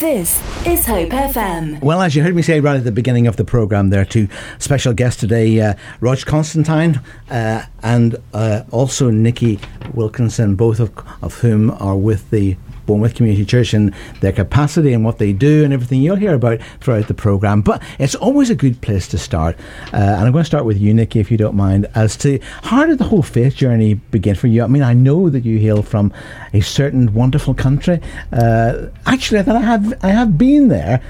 This is Hope FM. Well, as you heard me say right at the beginning of the programme, there are two special guests today uh, Rog Constantine uh, and uh, also Nikki Wilkinson, both of, of whom are with the Bournemouth Community Church and their capacity and what they do and everything you'll hear about throughout the programme. But it's always a good place to start. Uh, and I'm going to start with you, Nikki, if you don't mind, as to how did the whole faith journey begin for you? I mean, I know that you hail from a certain wonderful country. Uh, actually, I have, I have been there.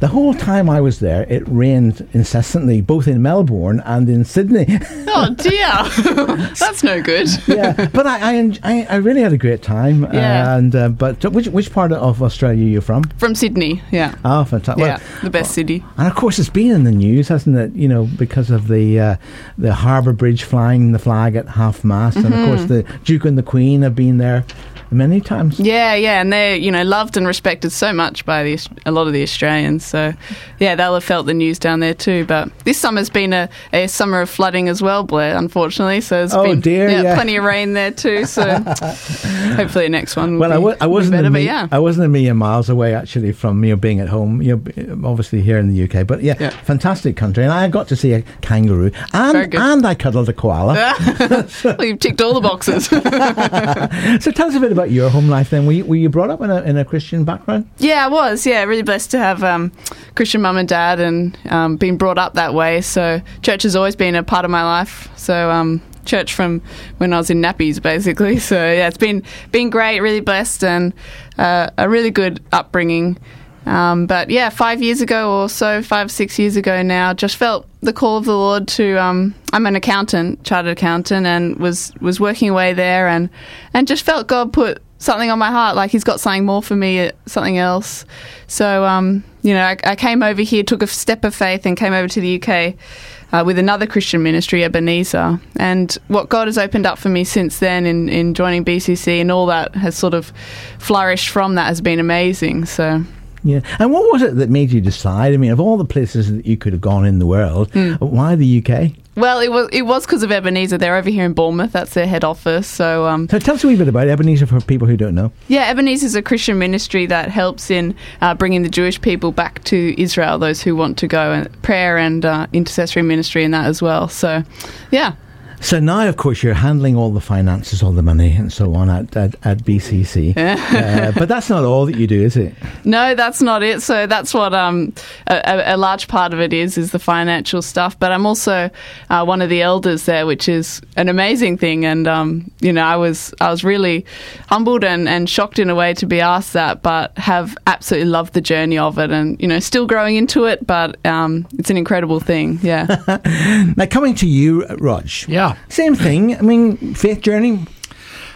The whole time I was there, it rained incessantly, both in Melbourne and in Sydney. Oh dear, that's no good. yeah, but I, I, I, really had a great time. Yeah. And uh, but which which part of Australia are you from? From Sydney. Yeah. Oh, fantastic! Yeah, well, the best city. And of course, it's been in the news, hasn't it? You know, because of the uh, the Harbour Bridge flying the flag at half mast, mm-hmm. and of course the Duke and the Queen have been there many times. Yeah, yeah, and they're you know loved and respected so much by the, a lot of the Australians. So yeah, they'll have felt the news down there too. But this summer's been a, a summer of flooding as well, Blair. Unfortunately, so there's oh been dear, yeah, yeah. plenty of rain there too. So hopefully the next one. well, be, I w- I wasn't better, a yeah. I wasn't a million miles away actually from you know being at home. You know, obviously here in the UK, but yeah, Yeah. fantastic country, and I got to see a kangaroo, and and I cuddled a koala. well, you've ticked all the boxes. so tell us a bit about your home life then. Were you, were you brought up in a in a Christian background? Yeah, I was. Yeah, really blessed to have um, Christian mum and dad and um, been brought up that way. So church has always been a part of my life. So um, church from when I was in nappies, basically. So yeah, it's been been great. Really blessed and uh, a really good upbringing. Um, but yeah, five years ago or so, five six years ago now, just felt the call of the Lord to. Um, I'm an accountant, chartered accountant, and was was working away there, and and just felt God put something on my heart, like He's got something more for me, uh, something else. So um, you know, I, I came over here, took a step of faith, and came over to the UK. Uh, with another Christian ministry, Ebenezer. And what God has opened up for me since then in, in joining BCC and all that has sort of flourished from that has been amazing. So, Yeah. And what was it that made you decide? I mean, of all the places that you could have gone in the world, Hmm. why the UK? well, it was it was because of Ebenezer. They're over here in Bournemouth. That's their head office. So, um, So tell us a wee bit about Ebenezer for people who don't know. yeah, Ebenezer is a Christian ministry that helps in uh, bringing the Jewish people back to Israel. Those who want to go and prayer and uh, intercessory ministry and that as well. So, yeah. So now, of course, you're handling all the finances, all the money, and so on at at, at BCC. uh, but that's not all that you do, is it? No, that's not it. So that's what um, a, a large part of it is is the financial stuff. But I'm also uh, one of the elders there, which is an amazing thing. And um, you know, I was I was really humbled and, and shocked in a way to be asked that, but have absolutely loved the journey of it, and you know, still growing into it. But um, it's an incredible thing. Yeah. Now, coming to you, Rog. Yeah. Same thing. I mean, faith journey.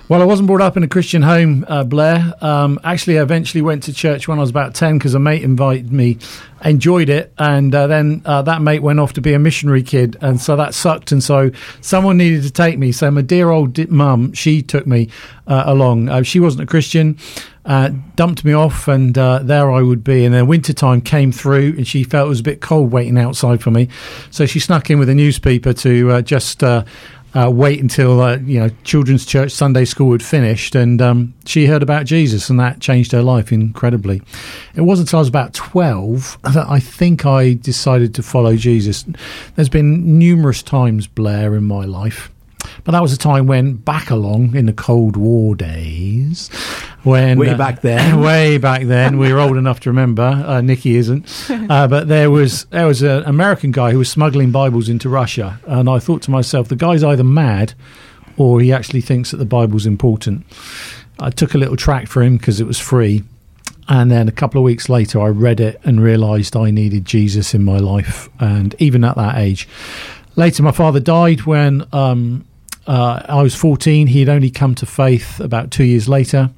Well, I wasn't brought up in a Christian home, uh, Blair. Um, actually, I eventually went to church when I was about 10 because a mate invited me, enjoyed it, and uh, then uh, that mate went off to be a missionary kid, and so that sucked. And so someone needed to take me. So my dear old mum, she took me uh, along. Uh, she wasn't a Christian. Uh, dumped me off, and uh, there I would be. And then winter time came through, and she felt it was a bit cold waiting outside for me. So she snuck in with a newspaper to uh, just uh, uh, wait until uh, you know children's church Sunday school had finished, and um, she heard about Jesus, and that changed her life incredibly. It wasn't until I was about twelve that I think I decided to follow Jesus. There's been numerous times, Blair, in my life. But that was a time when, back along in the Cold War days, when Way back then. way back then, we were old enough to remember. Uh, Nikki isn't, uh, but there was there was an American guy who was smuggling Bibles into Russia, and I thought to myself, the guy's either mad or he actually thinks that the Bible's important. I took a little tract for him because it was free, and then a couple of weeks later, I read it and realised I needed Jesus in my life, and even at that age. Later, my father died when um, uh, I was 14. He had only come to faith about two years later.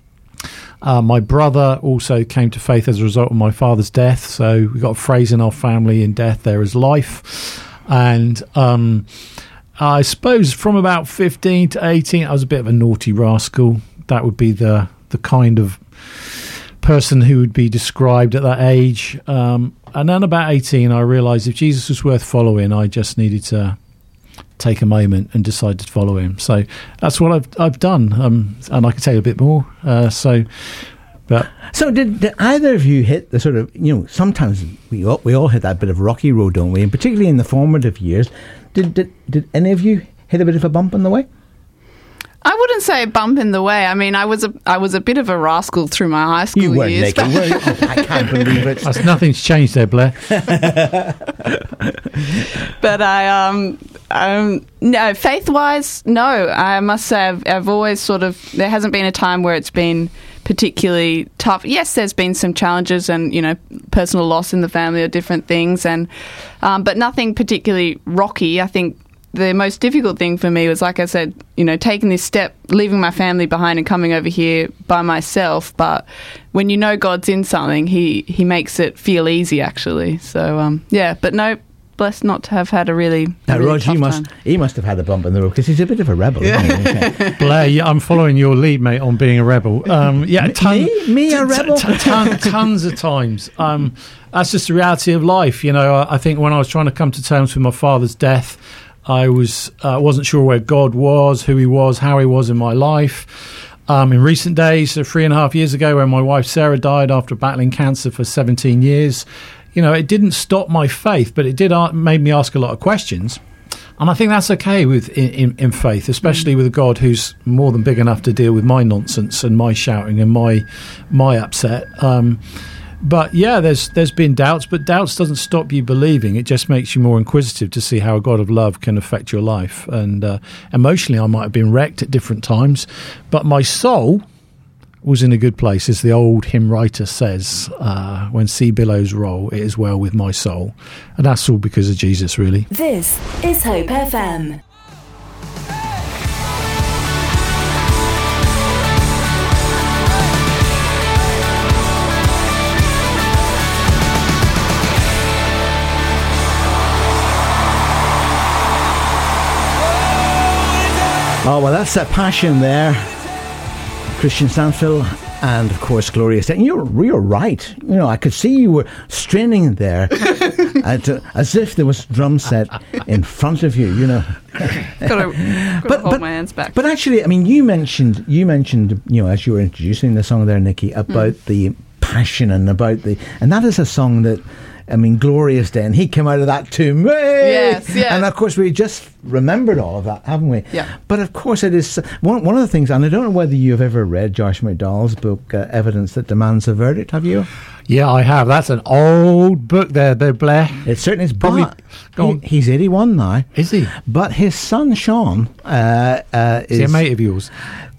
Uh, my brother also came to faith as a result of my father's death. So we've got a phrase in our family in death, there is life. And um, I suppose from about 15 to 18, I was a bit of a naughty rascal. That would be the, the kind of person who would be described at that age. Um, and then about 18, I realized if Jesus was worth following, I just needed to take a moment and decide to follow him. So that's what I've I've done, um, and I can tell you a bit more. Uh, so But So did, did either of you hit the sort of you know sometimes we all, we all hit that bit of rocky road, don't we? And particularly in the formative years, did did, did any of you hit a bit of a bump on the way? I wouldn't say a bump in the way. I mean, I was a I was a bit of a rascal through my high school You weren't years. naked. were you? Oh, I can't believe it. that's, nothing's changed there, Blair. but I um um no faith wise no I must say I've, I've always sort of there hasn't been a time where it's been particularly tough yes there's been some challenges and you know personal loss in the family or different things and um, but nothing particularly rocky I think the most difficult thing for me was like I said you know taking this step leaving my family behind and coming over here by myself but when you know God's in something he he makes it feel easy actually so um, yeah but no blessed not to have had a really, a Now, really Rog, he must time. he must have had a bump in the road because he's a bit of a rebel. Isn't he? Blair, yeah, I'm following your lead, mate, on being a rebel. Um, yeah, ton- me? Me a t- t- rebel? t- ton- tons of times. Um, that's just the reality of life. You know, I, I think when I was trying to come to terms with my father's death, I was uh, wasn't sure where God was, who He was, how He was in my life. Um, in recent days, so three and a half years ago, when my wife Sarah died after battling cancer for 17 years, you know, it didn't stop my faith, but it did a- made me ask a lot of questions. And I think that's okay with in, in, in faith, especially with a God who's more than big enough to deal with my nonsense and my shouting and my my upset. Um, but yeah, there's there's been doubts, but doubts doesn't stop you believing. It just makes you more inquisitive to see how a God of love can affect your life. And uh, emotionally, I might have been wrecked at different times, but my soul was in a good place, as the old hymn writer says. Uh, when sea billows roll, it is well with my soul, and that's all because of Jesus, really. This is Hope FM. Oh, well, that's that passion there. Kristian Stanfill and, of course, Glorious Day. You're, you're right. You know, I could see you were straining there at, uh, as if there was a drum set in front of you, you know. Got to But- hold but- my hands back. But actually, I mean, you mentioned, you mentioned, you know, as you were introducing the song there, Nikki, about the passion and about the, and that is a song that, I mean, Glorious Day, and he came out of that tomb. Hey! Yes, yes. And of course, we just remembered all of that, haven't we? Yeah. But of course, it is one, one of the things, and I don't know whether you've ever read Josh McDowell's book, uh, Evidence That Demands a Verdict. Have you? Yeah, I have. That's an old book there, there, Blair. It certainly is. Probably- but go he- he's 81 now. Is he? But his son, Sean, uh, uh, Is he a mate of yours?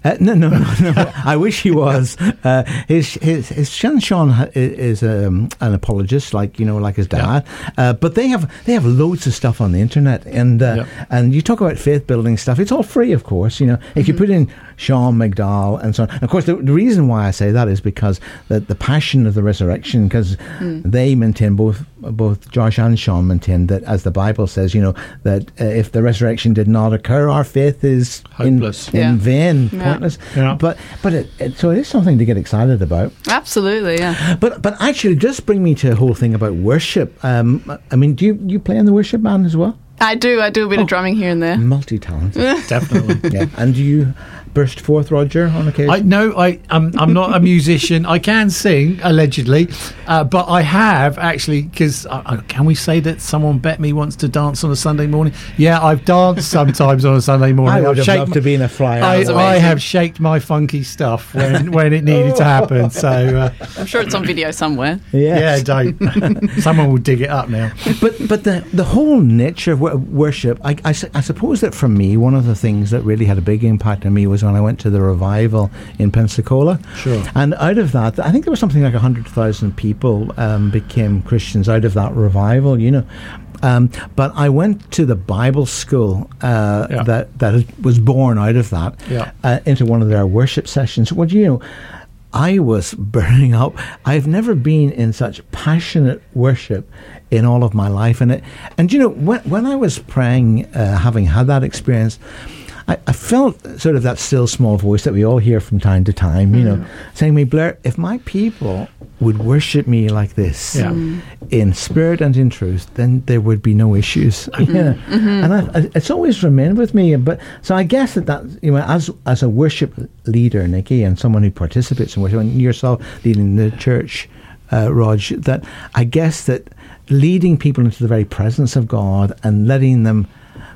Uh, no, no, no, no. I wish he was. Uh, his his his son Sean is um, an apologist, like you know, like his dad. Uh, but they have they have loads of stuff on the internet, and uh, Yep. and you talk about faith building stuff. It's all free, of course. You know, if you put in Sean McDowell and so on. Of course, the, the reason why I say that is because the the passion of the resurrection, because they maintain both both Josh and Sean maintain that, as the Bible says, you know, that uh, if the resurrection did not occur, our faith is Hopeless. in, Yeah. vain, Yeah. pointless. Yeah. But but it, it, so it is something to get excited about. Absolutely, yeah. But but actually, just bring me to a whole thing about worship. Um, I mean, do you you play in the worship band as well? I do. I do a bit of drumming here and there. Multi talented. Definitely. yeah. And do you burst forth, Roger, on occasion? I no, I I'm, I'm not a musician. I can sing allegedly, uh, but I have actually because uh, uh, can we say that someone bet me wants to dance on a Sunday morning? Yeah, I've danced sometimes on a Sunday morning. I would I've have shaked loved my- to be in a flyer. I, I have shaked my funky stuff when, when it needed to happen. So uh, I'm sure it's on video somewhere. Yes. yeah, don't. Someone will dig it up now. but but the the whole nature of worship, I, I I suppose that for me, one of the things that really had a big impact on me was when I went to the revival in Pensacola. Sure. And out of that, I think there was something like hundred thousand people um, became Christians out of that revival. You know. Um, but I went to the Bible school uh, Yeah. that that was born out of that Yeah. uh, into one of their worship sessions. What Well, you know, I was burning up. I've never been in such passionate worship in all of my life, and it, and you know, when when I was praying, uh, having had that experience. I, I felt sort of that still small voice that we all hear from time to time, you know, mm. saying to me, Blair, if my people would worship me like this Yeah. Mm. in spirit and in truth, then there would be no issues. Mm-hmm. Yeah. Mm-hmm. And I, I, it's always remained with me. But so I guess that, that you know, as as a worship leader, Nikki, and someone who participates in worship, and yourself leading the church, uh, Raj, that I guess that leading people into the very presence of God and letting them,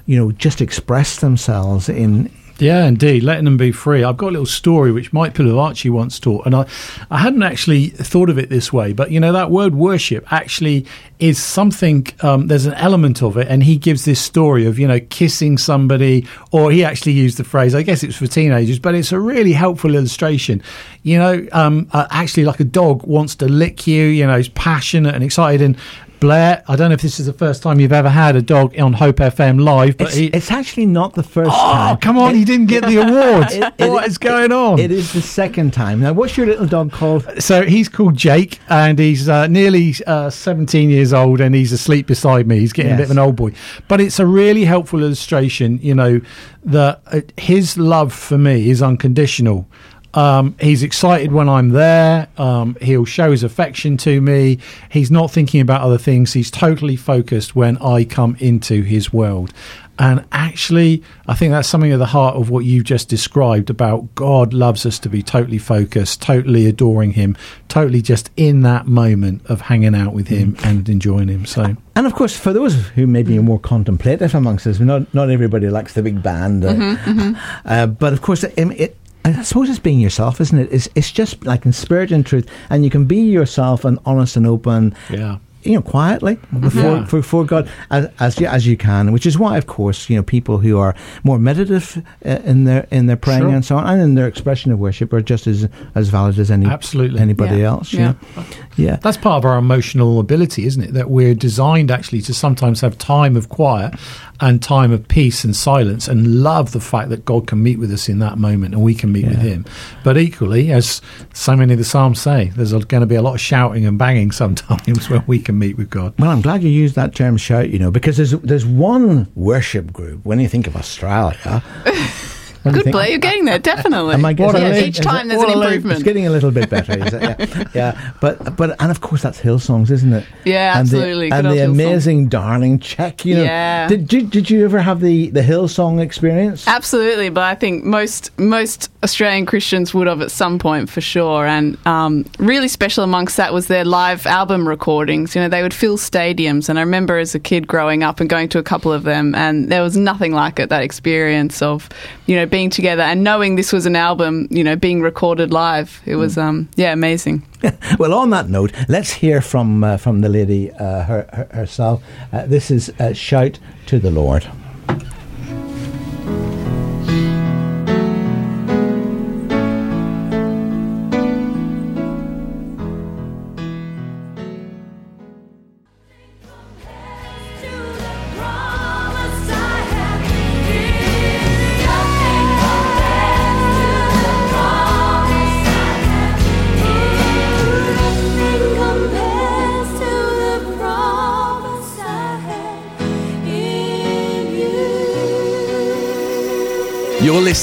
you know, just express themselves in Yeah, indeed, letting them be free. I've got a little story which Mike Pilavachi once taught, and I, I hadn't actually thought of it this way, but you know that word worship actually is something. Um, there's an element of it, and he gives this story of you know kissing somebody, or he actually used the phrase. I guess it's for teenagers, but it's a really helpful illustration. You know, um, uh, actually, like a dog wants to lick you. You know, he's passionate and excited, and Blair, I don't know if this is the first time you've ever had a dog on Hope FM live, but it's, he, it's actually not the first Oh, time. come on, It- he didn't get the award. it- it- what is going on? It is the second time. Now, what's your little dog called? So he's called Jake, and he's uh, nearly uh, 17 years old, and he's asleep beside me. He's getting a bit of an old boy, but it's a really helpful illustration. You know that uh, his love for me is unconditional. Um, he's excited when I'm there. Um, he'll show his affection to me. He's not thinking about other things. He's totally focused when I come into his world. And actually, I think that's something at the heart of what you just described about God loves us to be totally focused, totally adoring Him, totally just in that moment of hanging out with Him and enjoying Him. So, And of course, for those who may be more contemplative amongst us, not not everybody likes the big band. Uh, uh, but of course, it, it, I suppose it's being yourself, isn't it? It's, it's just like in spirit and truth, and you can be yourself and honest and open. yeah. You know, quietly before Yeah. before God as as you, as you can, which is why, of course, you know, people who are more meditative uh, in their in their praying Sure. and so on, and in their expression of worship, are just as as valid as any Absolutely. anybody Yeah. else. you Yeah. know? yeah. That's part of our emotional ability, isn't it? That we're designed actually to sometimes have time of quiet and time of peace and silence and love the fact that God can meet with us in that moment and we can meet with Him. But equally, as so many of the Psalms say, there's going to be a lot of shouting and banging sometimes when we can meet with God. Well, I'm glad you used that term shout, you know, because there's there's one worship group when you think of Australia. Good, Blair. You're getting there, definitely. Am I getting yeah, each time there's an improvement. It's getting a little bit better. Is it? Yeah, yeah. But but and of course that's Hillsongs, isn't it? Yeah, and absolutely. The, and the amazing Darlene Zschech. You know, Yeah. Did you did you ever have the the Hillsong experience? Absolutely, but I think most most Australian Christians would have at some point for sure. And um, really special amongst that was their live album recordings. You know, they would fill stadiums, and I remember as a kid growing up and going to a couple of them, and there was nothing like it. That experience of you know being together and knowing this was an album, you know, being recorded live. It was um, yeah, amazing. well, on that note, let's hear from uh, from the lady uh, her, her, herself. Uh, this is uh, "Shout to the Lord."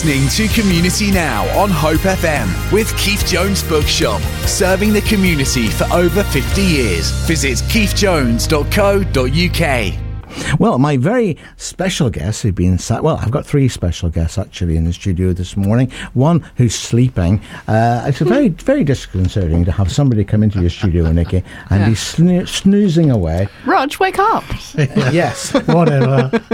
Listening to Community Now on Hope FM with Keith Jones Bookshop, serving the community for over 50 years. Visit keithjones.co.uk. Well, my very special guest who's been sat. Well, I've got three special guests actually in the studio this morning. One who's sleeping. Uh, it's very, very disconcerting to have somebody come into your studio, Nikki, and Yeah. be snoo- snoozing away. Rog, wake up! yes, Whatever.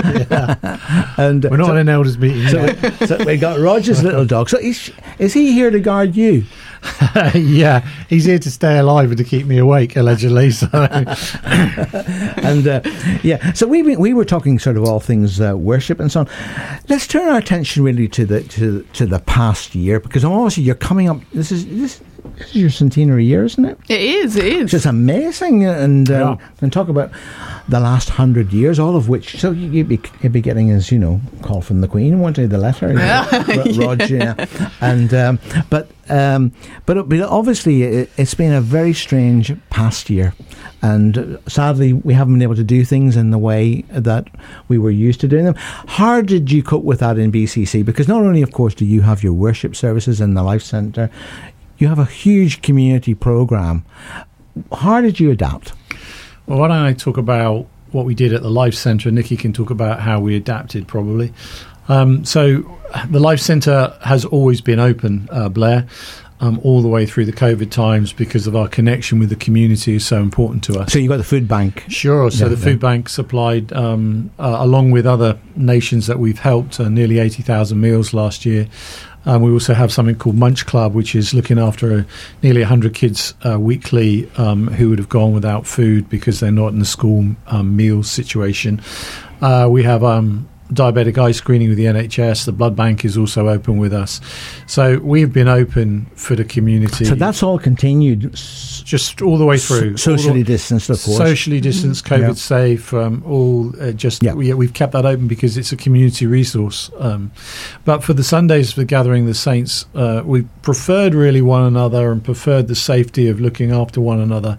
and uh, We're not in an elders meeting. so, yet. so we got Roger's little dog. So is, is he here to guard you? yeah, he's here to stay alive and to keep me awake, allegedly. So, and uh, yeah, so we we were talking sort of all things uh, worship and so on. Let's turn our attention really to the to to the past year because obviously you're coming up. This is this this is your centenary year, isn't it? It is. It is. It's just amazing, and uh, Yeah. and talk about the last hundred years, all of which. So you- you'd be you'd be getting as you know, call from the Queen, won't you? The letter, Ro- Roger, yeah. and um, but um, but, it- but obviously it, it's been a very strange past year, and uh, sadly we haven't been able to do things in the way that we were used to doing them. How did you cope with that in BCC? Because not only, of course, do you have your worship services in the Life Centre, you have a huge community program. How did you adapt? Well, why don't I talk about what we did at the Life Centre? Nikki can talk about how we adapted, probably. Um, so, the Life Centre has always been open, uh, Blair, um, all the way through the COVID times because of our connection with the community is so important to us. So you got the food bank. Sure. So Yeah, the yeah. food bank supplied, um, uh, along with other nations that we've helped, uh, nearly 80,000 meals last year. Um, we also have something called Munch Club, which is looking after uh, nearly 100 kids uh, weekly um, who would have gone without food because they're not in the school um, meals situation. Uh, we have um, diabetic eye screening with the NHS. The blood bank is also open with us. So we've been open for the community. So that's all continued. just all the way through. s- socially the- distanced, of course. Socially distanced, COVID Yeah. safe, um, all uh, just Yeah. we, we've kept that open because it's a community resource. Um, but for the Sundays for gathering the saints, uh, we preferred really one another and preferred the safety of looking after one another.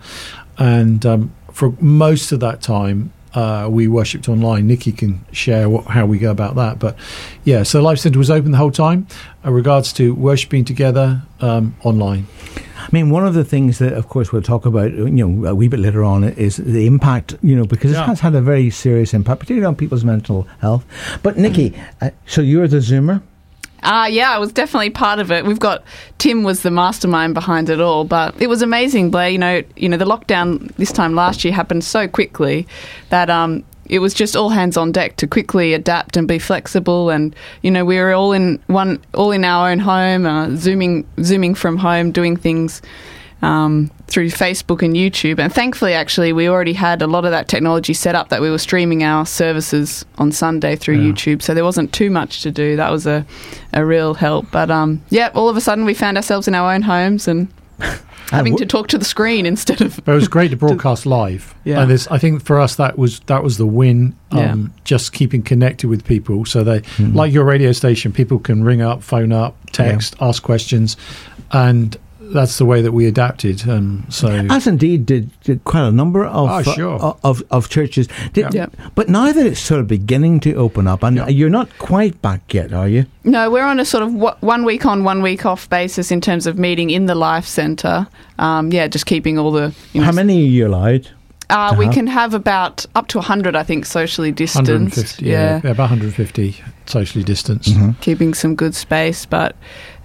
And um, for most of that time, uh, we worshipped online. Nikki can share what, how we go about that. But yeah, so Life Centre was open the whole time. Uh, regards to worshipping together um, online. I mean, one of the things that, of course, we'll talk about, you know, a wee bit later on is the impact, you know, because it has had a very serious impact, particularly on people's mental health. But Nikki, uh, so you're the Zoomer. Ah, yeah, I was definitely part of it. We've got Tim was the mastermind behind it all, but it was amazing, Blair. You know, you know, the lockdown this time last year happened so quickly that um, it was just all hands on deck to quickly adapt and be flexible. And you know, we were all in one, all in our own home, uh, zooming, zooming from home, doing things. Um, through Facebook and YouTube, and thankfully, actually, we already had a lot of that technology set up that we were streaming our services on Sunday through Yeah. YouTube, so there wasn't too much to do. That was a, a real help. But um, yeah, all of a sudden we found ourselves in our own homes and having w- to talk to the screen instead of. But it was great to broadcast live. Yeah. And this, I think for us that was that was the win. Um, Yeah. Just keeping connected with people, so they Mm-hmm. like your radio station. People can ring up, phone up, text, ask questions, and that's the way that we adapted. and so As indeed did, did quite a number of Oh, sure. uh, of, of churches. Did, Yeah. But now that it's sort of beginning to open up, and Yeah. you're not quite back yet, are you? No, we're on a sort of wa- one week on, one week off basis in terms of meeting in the Life Centre. Um, yeah, just keeping all the. You know, How many are you allowed? Uh, we can have about up to 100, I think, socially distanced. 150, yeah, yeah, about 150 socially distanced. Mm-hmm. keeping some good space. But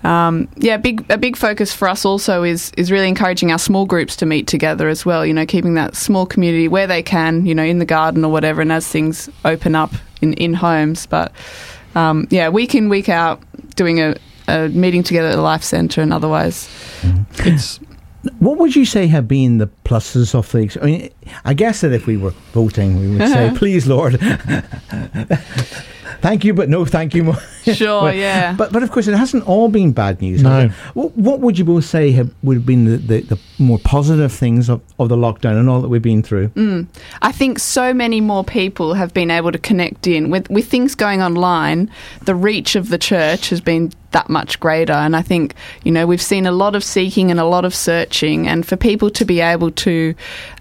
um, yeah, big a big focus for us also is is really encouraging our small groups to meet together as well. You know, keeping that small community where they can. You know, in the garden or whatever, and as things open up in in homes. But um, yeah, week in week out, doing a. A meeting together at the Life Centre and otherwise. It's What would you say have been the pluses of the? I mean, I guess that if we were voting, we would say, "Please, Lord, thank you, but no, thank you." Sure, But- yeah. But but of course, it hasn't all been bad news. No. What, what would you both say have, would have been the, the, the more positive things of, of the lockdown and all that we've been through? Mm. I think so many more people have been able to connect in with with things going online. The reach of the church has been that much greater, and I think you know we've seen a lot of seeking and a lot of searching, and for people to be able to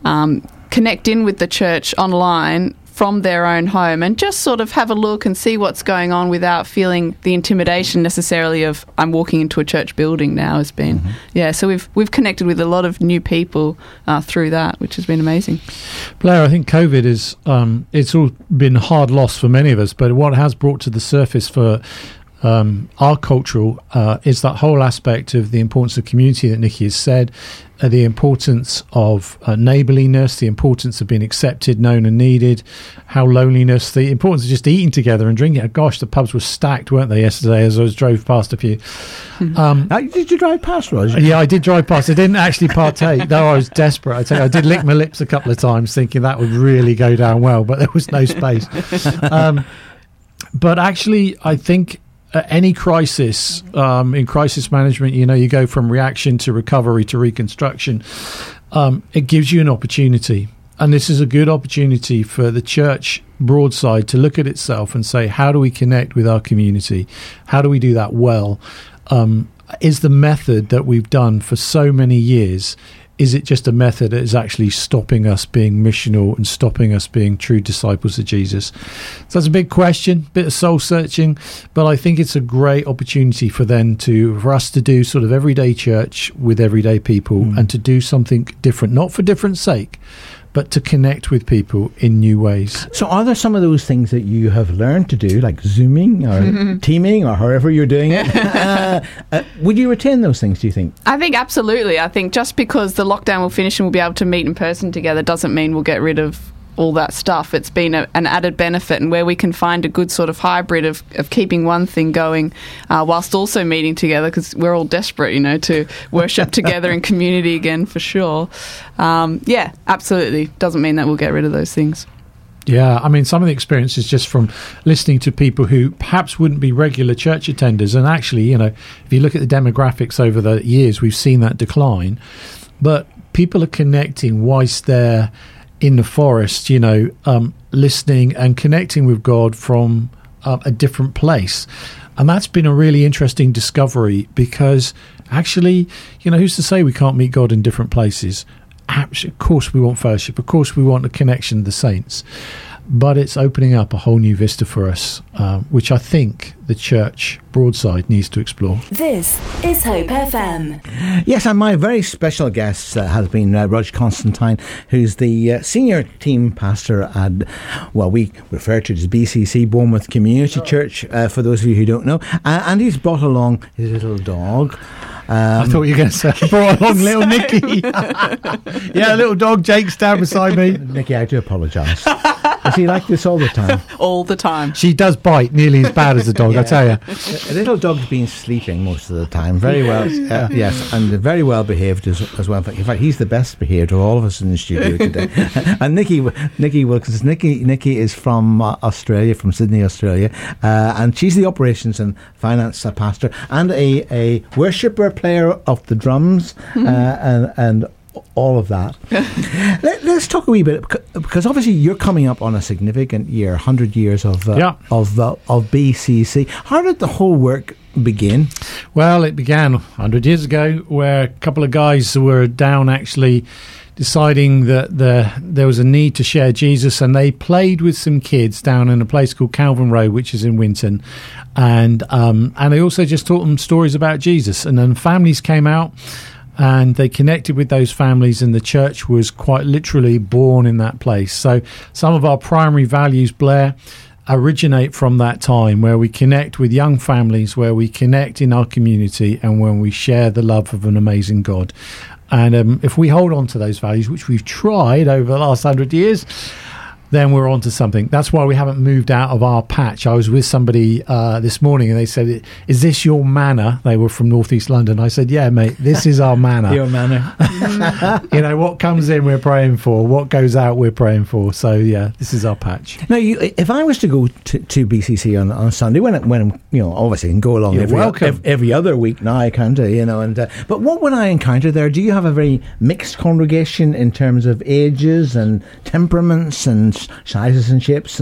um, connect in with the church online from their own home and just sort of have a look and see what's going on without feeling the intimidation necessarily of I'm walking into a church building now has been. Yeah so we've we've connected with a lot of new people uh, through that which has been amazing. Blair, I think COVID is um, it's all been hard loss for many of us, but what has brought to the surface for um, our cultural uh, is that whole aspect of the importance of community that Nikki has said, uh, the importance of uh, neighbourliness, the importance of being accepted, known, and needed, how loneliness, the importance of just eating together and drinking. Gosh, the pubs were stacked, weren't they, yesterday as I was drove past a few. Um, Uh, did you drive past, Roger? yeah, I did drive past. I didn't actually partake, though I was desperate. I tell you, I did lick my lips a couple of times, thinking that would really go down well, but there was no space. Um, but actually, I think uh, any crisis um, in crisis management, you know, you go from reaction to recovery to reconstruction. Um, it gives you an opportunity, and this is a good opportunity for the church broadside to look at itself and say, how do we connect with our community? How do we do that well? Um, is the method that we've done for so many years is it just a method that is actually stopping us being missional and stopping us being true disciples of Jesus? So that's a big question, bit of soul searching, but I think it's a great opportunity for then to for us to do sort of everyday church with everyday people mm. and to do something different, not for different sake, but to connect with people in new ways. So, are there some of those things that you have learned to do, like Zooming or teaming or however you're doing it? uh, uh, would you retain those things, do you think? I think absolutely. I think just because the lockdown will finish and we'll be able to meet in person together doesn't mean we'll get rid of all that stuff. It's been a, an added benefit, and where we can find a good sort of hybrid of, of keeping one thing going uh, whilst also meeting together because we're all desperate, you know, to worship together in community again for sure. Um, yeah, absolutely. Doesn't mean that we'll get rid of those things. Yeah, I mean, some of the experiences just from listening to people who perhaps wouldn't be regular church attenders. And actually, you know, if you look at the demographics over the years, we've seen that decline. But people are connecting whilst they're in the forest, you know, um, listening and connecting with God from uh, a different place. And that's been a really interesting discovery because actually, you know, who's to say we can't meet God in different places? Of course, we want fellowship. Of course, we want the connection of the saints but it's opening up a whole new vista for us, uh, which I think the church broadside needs to explore. This is Hope FM. Yes, and my very special guest uh, has been uh, Rog Constantine, who's the uh, senior team pastor at, well, we refer to it as BCC, Bournemouth Community oh. Church, uh, for those of you who don't know. Uh, and he's brought along his little dog. Um, I thought you were going to say brought along little Nikki. yeah, little dog Jake's down beside me. Nikki, I do apologise. Is he like this all the time? all the time. She does bite nearly as bad as a dog, yeah. I tell you. A little dog's been sleeping most of the time, very well. Uh, yes, and very well behaved as, as, well. In fact, he's the best behaved of all of us in the studio today. and Nikki, Nikki Wilkins, Nikki, Nikki is from uh, Australia, from Sydney, Australia, uh, and she's the operations and finance pastor and a, a worshipper player of the drums mm-hmm. and, and all of that. Let, us talk a wee bit because obviously you're coming up on a significant year, hundred years of uh, yeah. of uh, of BCC. How did the whole work begin? Well, it began hundred years ago, where a couple of guys were down actually deciding that the, there was a need to share Jesus, and they played with some kids down in a place called Calvin Road, which is in Winton, and um, and they also just taught them stories about Jesus, and then families came out and they connected with those families, and the church was quite literally born in that place. So, some of our primary values, Blair, originate from that time where we connect with young families, where we connect in our community, and when we share the love of an amazing God. And um, if we hold on to those values, which we've tried over the last hundred years, then we're on to something. That's why we haven't moved out of our patch. I was with somebody uh, this morning and they said, Is this your manor? They were from Northeast London. I said, Yeah, mate, this is our manor. your manor. you know, what comes in, we're praying for. What goes out, we're praying for. So, yeah, this is our patch. Now, you, if I was to go to, to BCC on, on Sunday, when, when, you know, obviously I can go along You're every, welcome. every other week now, I can do, you know, and, uh, but what would I encounter there? Do you have a very mixed congregation in terms of ages and temperaments and sizes and shapes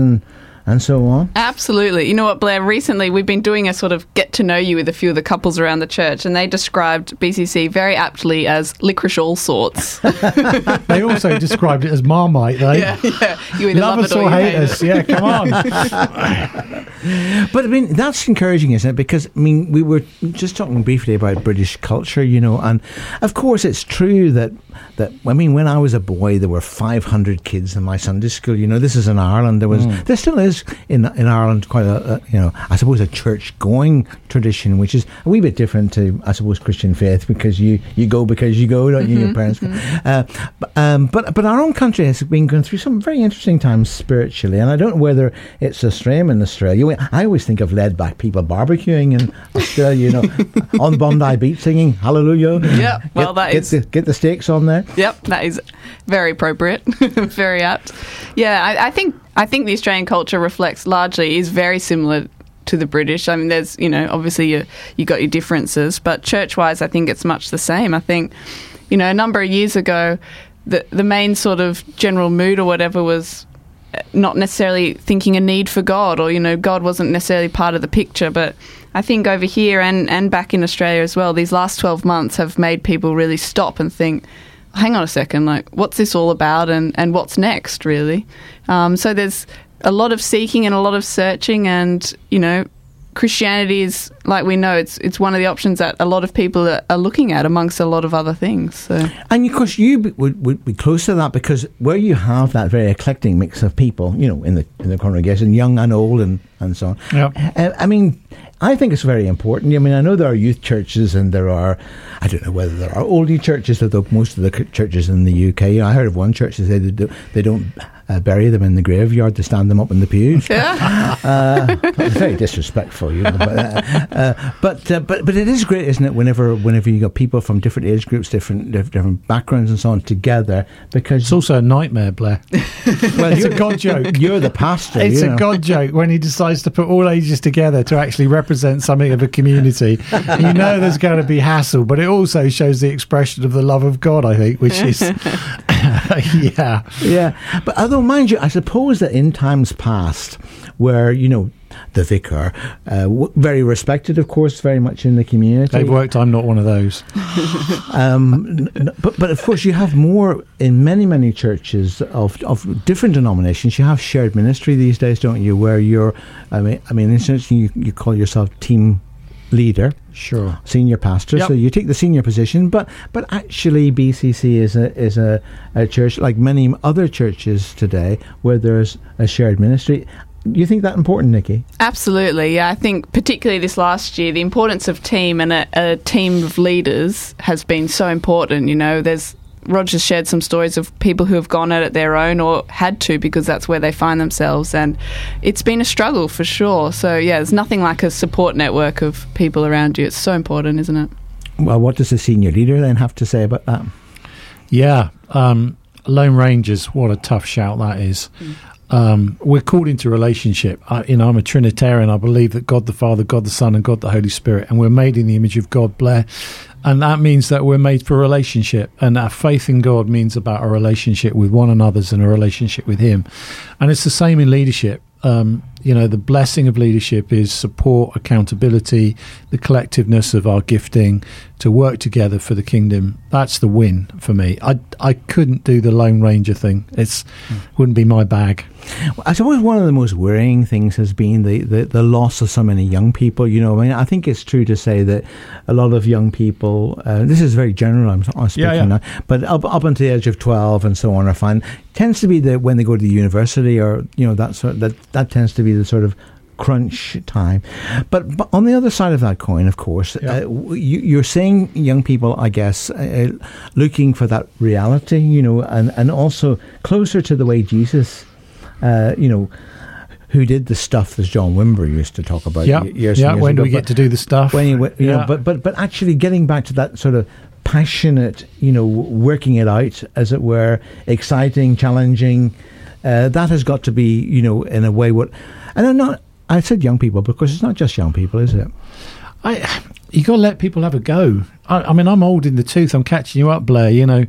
and so on. Absolutely. You know what, Blair? Recently, we've been doing a sort of get to know you with a few of the couples around the church, and they described BCC very aptly as licorice all sorts. they also described it as marmite, though. Yeah, yeah. You either love, love us or, hate us. Yeah, come on. but I mean, that's encouraging, isn't it? Because I mean, we were just talking briefly about British culture, you know, and of course, it's true that that I mean, when I was a boy, there were 500 kids in my Sunday school. You know, this is in Ireland. There was, mm. there still is in in Ireland quite a, a you know, I suppose a church going tradition, which is a wee bit different to I suppose Christian faith because you you go because you go, don't you? Mm-hmm, your parents. Mm-hmm. Uh, but, um, but but our own country has been going through some very interesting times spiritually, and I don't know whether it's the same in Australia. I always think of laid back people barbecuing in Australia, you know, on Bondi Beach singing Hallelujah. Yeah, well, get, that get is the, get the steaks on there. Yep, that is very appropriate, very apt. Yeah, I, I, think I think the Australian culture reflects largely is very similar to the British. I mean, there's you know obviously you you got your differences, but church wise, I think it's much the same. I think you know a number of years ago, the the main sort of general mood or whatever was eh, not necessarily thinking a need for God or you know God wasn't necessarily part of the picture, but I think over here and and back in Australia as well, these last twelve months have made people really stop and think. Hang on a second, like what's this all about, and, and what's next, really? Um, so there's a lot of seeking and a lot of searching, and you know, Christianity is like we know it's it's one of the options that a lot of people are, are looking at amongst a lot of other things. So. And of course, you b- would, would be close to that because where you have that very eclectic mix of people, you know, in the in the congregation, young and old, and and so on. Yep. Uh, I mean, I think it's very important. I mean, I know there are youth churches and there are, I don't know whether there are oldie churches, although most of the churches in the UK, I heard of one church that said they, do, they don't uh, bury them in the graveyard, to stand them up in the pews. uh, very disrespectful, you know. But, uh, uh, but, uh, but but it is great, isn't it? Whenever whenever you got people from different age groups, different different backgrounds, and so on together, because It's also a nightmare, Blair. well, it's a God joke. You're the pastor. It's you a. God joke when he decides to put all ages together to actually represent something of a community. you know there's going to be hassle, but it also shows the expression of the love of God, I think, which is, yeah. Yeah, but although, mind you, I suppose that in times past, where you know the vicar, uh, w- very respected, of course, very much in the community. They've worked, I'm not one of those. Um, n- but but of course, you have more in many many churches of of different denominations. You have shared ministry these days, don't you? Where you're, I mean, I mean, essentially, you, you call yourself team leader Sure. senior pastor. Yep. So you take the senior position, but but actually BCC is a is a, a church like many other churches today where there's a shared ministry. Do you think that important, Nikki? Absolutely, yeah. I think particularly this last year, the importance of team and a, a team of leaders has been so important. You know, there's Roger's shared some stories of people who have gone at it their own or had to because that's where they find themselves, and it's been a struggle for sure. So yeah, there's nothing like a support network of people around you. It's so important, isn't it? Well, what does the senior leader then have to say about that? Yeah. Um, Lone Rangers, what a tough shout that is. Um, we're called into relationship. I, you know, I'm a Trinitarian. I believe that God the Father, God the Son, and God the Holy Spirit, and we're made in the image of God, Blair. And that means that we're made for relationship. And our faith in God means about a relationship with one another's and a relationship with Him. And it's the same in leadership. Um, you know, the blessing of leadership is support, accountability, the collectiveness of our gifting to work together for the kingdom. That's the win for me. I, I couldn't do the Lone Ranger thing. It's wouldn't be my bag. Well, I suppose one of the most worrying things has been the, the, the loss of so many young people. You know, I mean, I think it's true to say that a lot of young people, uh, this is very general, I'm, I'm speaking Yeah, yeah. now, but up, up until the age of 12 and so on, I find, tends to be that when they go to the university or, you know, that sort that, that tends to be the sort of crunch time. But, but on the other side of that coin, of course, Yeah. uh, you, you're seeing young people, I guess, uh, looking for that reality, you know, and, and also closer to the way Jesus, uh, you know, who did the stuff that John Wimber used to talk about Yeah, years yeah. years When do ago, we but- get to do the stuff? when you, you know, Yeah. but but but actually getting back to that sort of passionate, you know, working it out, as it were, exciting, challenging. Uh, that has got to be, you know, in a way what, and I'm not. I said young people because it's not just young people, is it? I, you got to let people have a go. I, I mean, I'm old in the tooth. I'm catching you up, Blair. You know,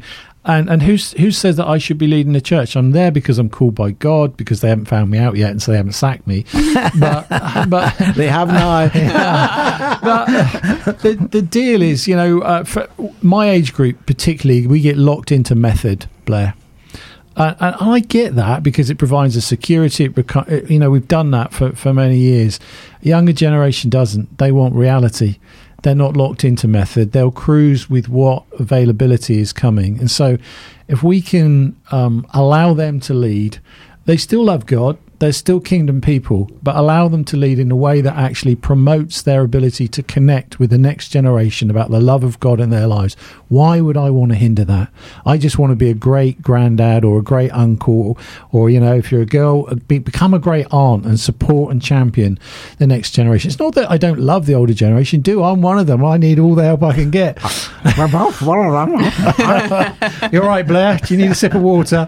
and and who's who says that I should be leading the church? I'm there because I'm called by God because they haven't found me out yet, and so they haven't sacked me. but but They have now. but uh, the the deal is, you know, uh, for my age group particularly, we get locked into method, Blair. Uh, and I get that because it provides a security. It reco- you know, we've done that for, for many years. Younger generation doesn't. They want reality. They're not locked into method. They'll cruise with what availability is coming. And so, if we can um, allow them to lead, they still love God. They're still kingdom people, but allow them to lead in a way that actually promotes their ability to connect with the next generation about the love of God in their lives. Why would I want to hinder that? I just want to be a great granddad or a great uncle, or, you know, if you're a girl, uh, be, become a great aunt and support and champion the next generation. It's not that I don't love the older generation, do I'm one of them. I need all the help I can get. We're both one of them. You're right, Blair. Do you need a sip of water?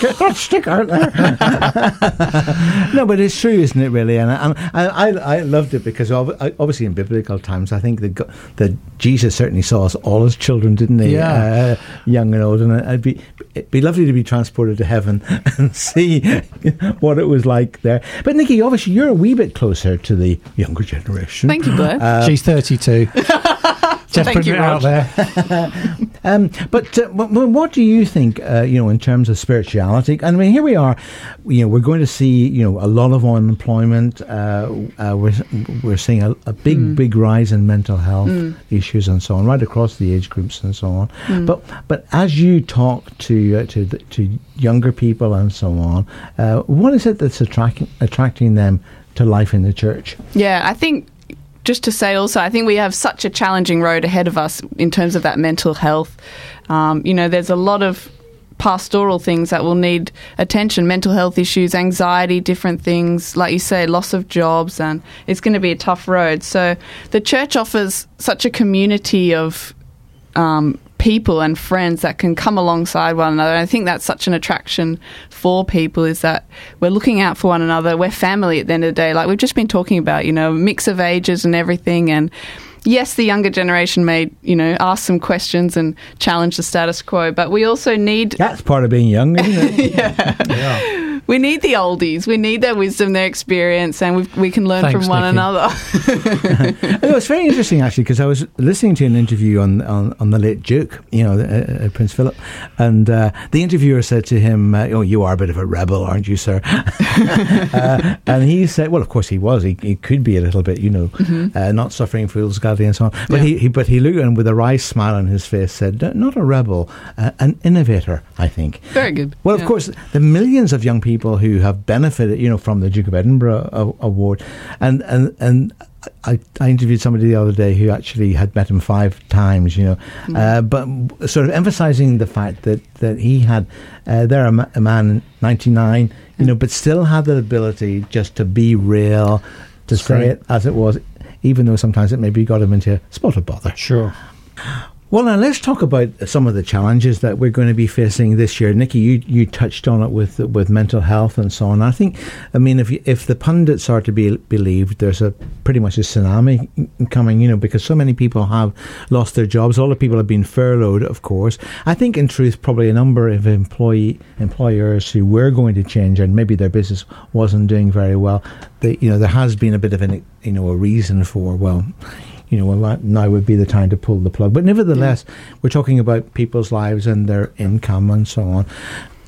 Get that stick out there. no, but it's true, isn't it? Really, and, and I, I, I loved it because obviously in biblical times, I think that that Jesus certainly saw us all as children, didn't he? Yeah. uh, young and old, and it'd be it'd be lovely to be transported to heaven and see what it was like there. But Nikki, obviously, you're a wee bit closer to the younger generation. Thank you, Blair. Uh, She's 32. Just Thank putting you, it out there. Um, but uh, wh- wh- what do you think, uh, you know, in terms of spirituality? And I mean, here we are, you know, we're going to see, you know, a lot of unemployment. Uh, uh, we're, we're seeing a, a big, big rise in mental health issues and so on, right across the age groups and so on. But but as you talk to uh, to the, to younger people and so on, uh, what is it that's attracting attracting them to life in the church? Yeah, I think just to say also, I think we have such a challenging road ahead of us in terms of that mental health. Um, you know, there's a lot of pastoral things that will need attention mental health issues anxiety different things like you say loss of jobs and it's going to be a tough road so the church offers such a community of um, people and friends that can come alongside one another. And I think that's such an attraction for people is that we're looking out for one another. We're family at the end of the day. Like we've just been talking about, you know, mix of ages and everything. And yes, the younger generation may, you know, ask some questions and challenge the status quo, but we also need That's part of being young, isn't it? we need the oldies. We need their wisdom, their experience, and we, we can learn Thanks, from one Nikki. another. it was very interesting actually because I was listening to an interview on, on, on the late Duke, you know, uh, uh, Prince Philip, and uh, the interviewer said to him, uh, "Oh, you are a bit of a rebel, aren't you, sir?" uh, and he said, "Well, of course he was. He, he could be a little bit, you know, uh, not suffering fools gladly and so on." But Yeah. he, he but he looked and with a wry smile on his face said, "Not a rebel, uh, an innovator, I think." Very good. Well, of course, the millions of young people who have benefited, you know, from the Duke of Edinburgh a- award, and and and. I, I interviewed somebody the other day who actually had met him five times, you know, uh, but sort of emphasizing the fact that, that he had, uh, there a, ma- a man, 99, you know, but still had the ability just to be real, to say it as it was, even though sometimes it maybe got him into a spot of bother. Sure. Well, now let's talk about some of the challenges that we're going to be facing this year. Nikki, you, you touched on it with with mental health and so on. I think, I mean, if you, if the pundits are to be believed, there's a pretty much a tsunami coming. You know, because so many people have lost their jobs. A lot of people have been furloughed, of course. I think, in truth, probably a number of employee employers who were going to change and maybe their business wasn't doing very well. They, you know, there has been a bit of an you know a reason for well you know, well, now would be the time to pull the plug. But nevertheless, we're talking about people's lives and their income and so on.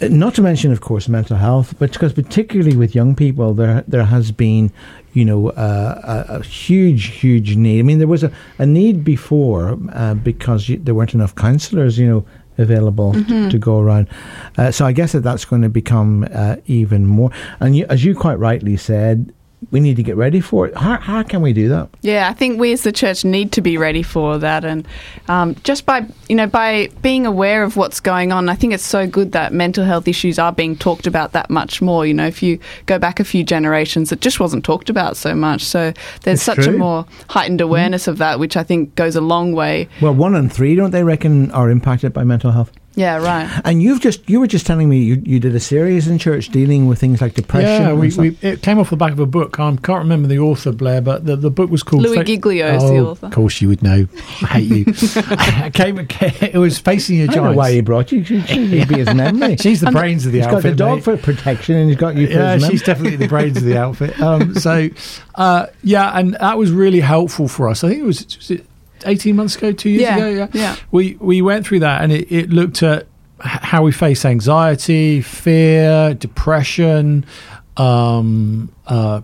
Uh, Not to mention, of course, mental health, but because particularly with young people, there there has been, you know, uh, a, a huge, huge need. I mean, there was a, a need before uh, because you, there weren't enough counsellors, you know, available to, to go around. Uh, so I guess that that's going to become uh, even more. And you, as you quite rightly said, we need to get ready for it. How, how can we do that? Yeah, I think we as the church need to be ready for that, and um, just by you know by being aware of what's going on, I think it's so good that mental health issues are being talked about that much more. You know, if you go back a few generations, it just wasn't talked about so much. So there's It's such true. a more heightened awareness of that, which I think goes a long way. Well, one in three, don't they reckon, are impacted by mental health? Yeah, right. And you've just you were just telling me you, you did a series in church dealing with things like depression. Yeah, we, we, it came off the back of a book. I can't remember the author, Blair, but the, the book was called Louie Giglio is the oh, author. Of course, you would know. I hate you. it, came, it was facing your I don't know giants. why he brought you. She, she'd be his memory. She's the brains of the outfit. He's got outfit. the dog mate. for protection, and he's got you for yeah, his she's definitely the brains of the outfit. Um, so, uh, yeah, and that was really helpful for us. I think it was, was it 18 months ago, two years Yeah, ago. Yeah, yeah. We we went through that, and it, it looked at how we face anxiety, fear, depression, um, uh,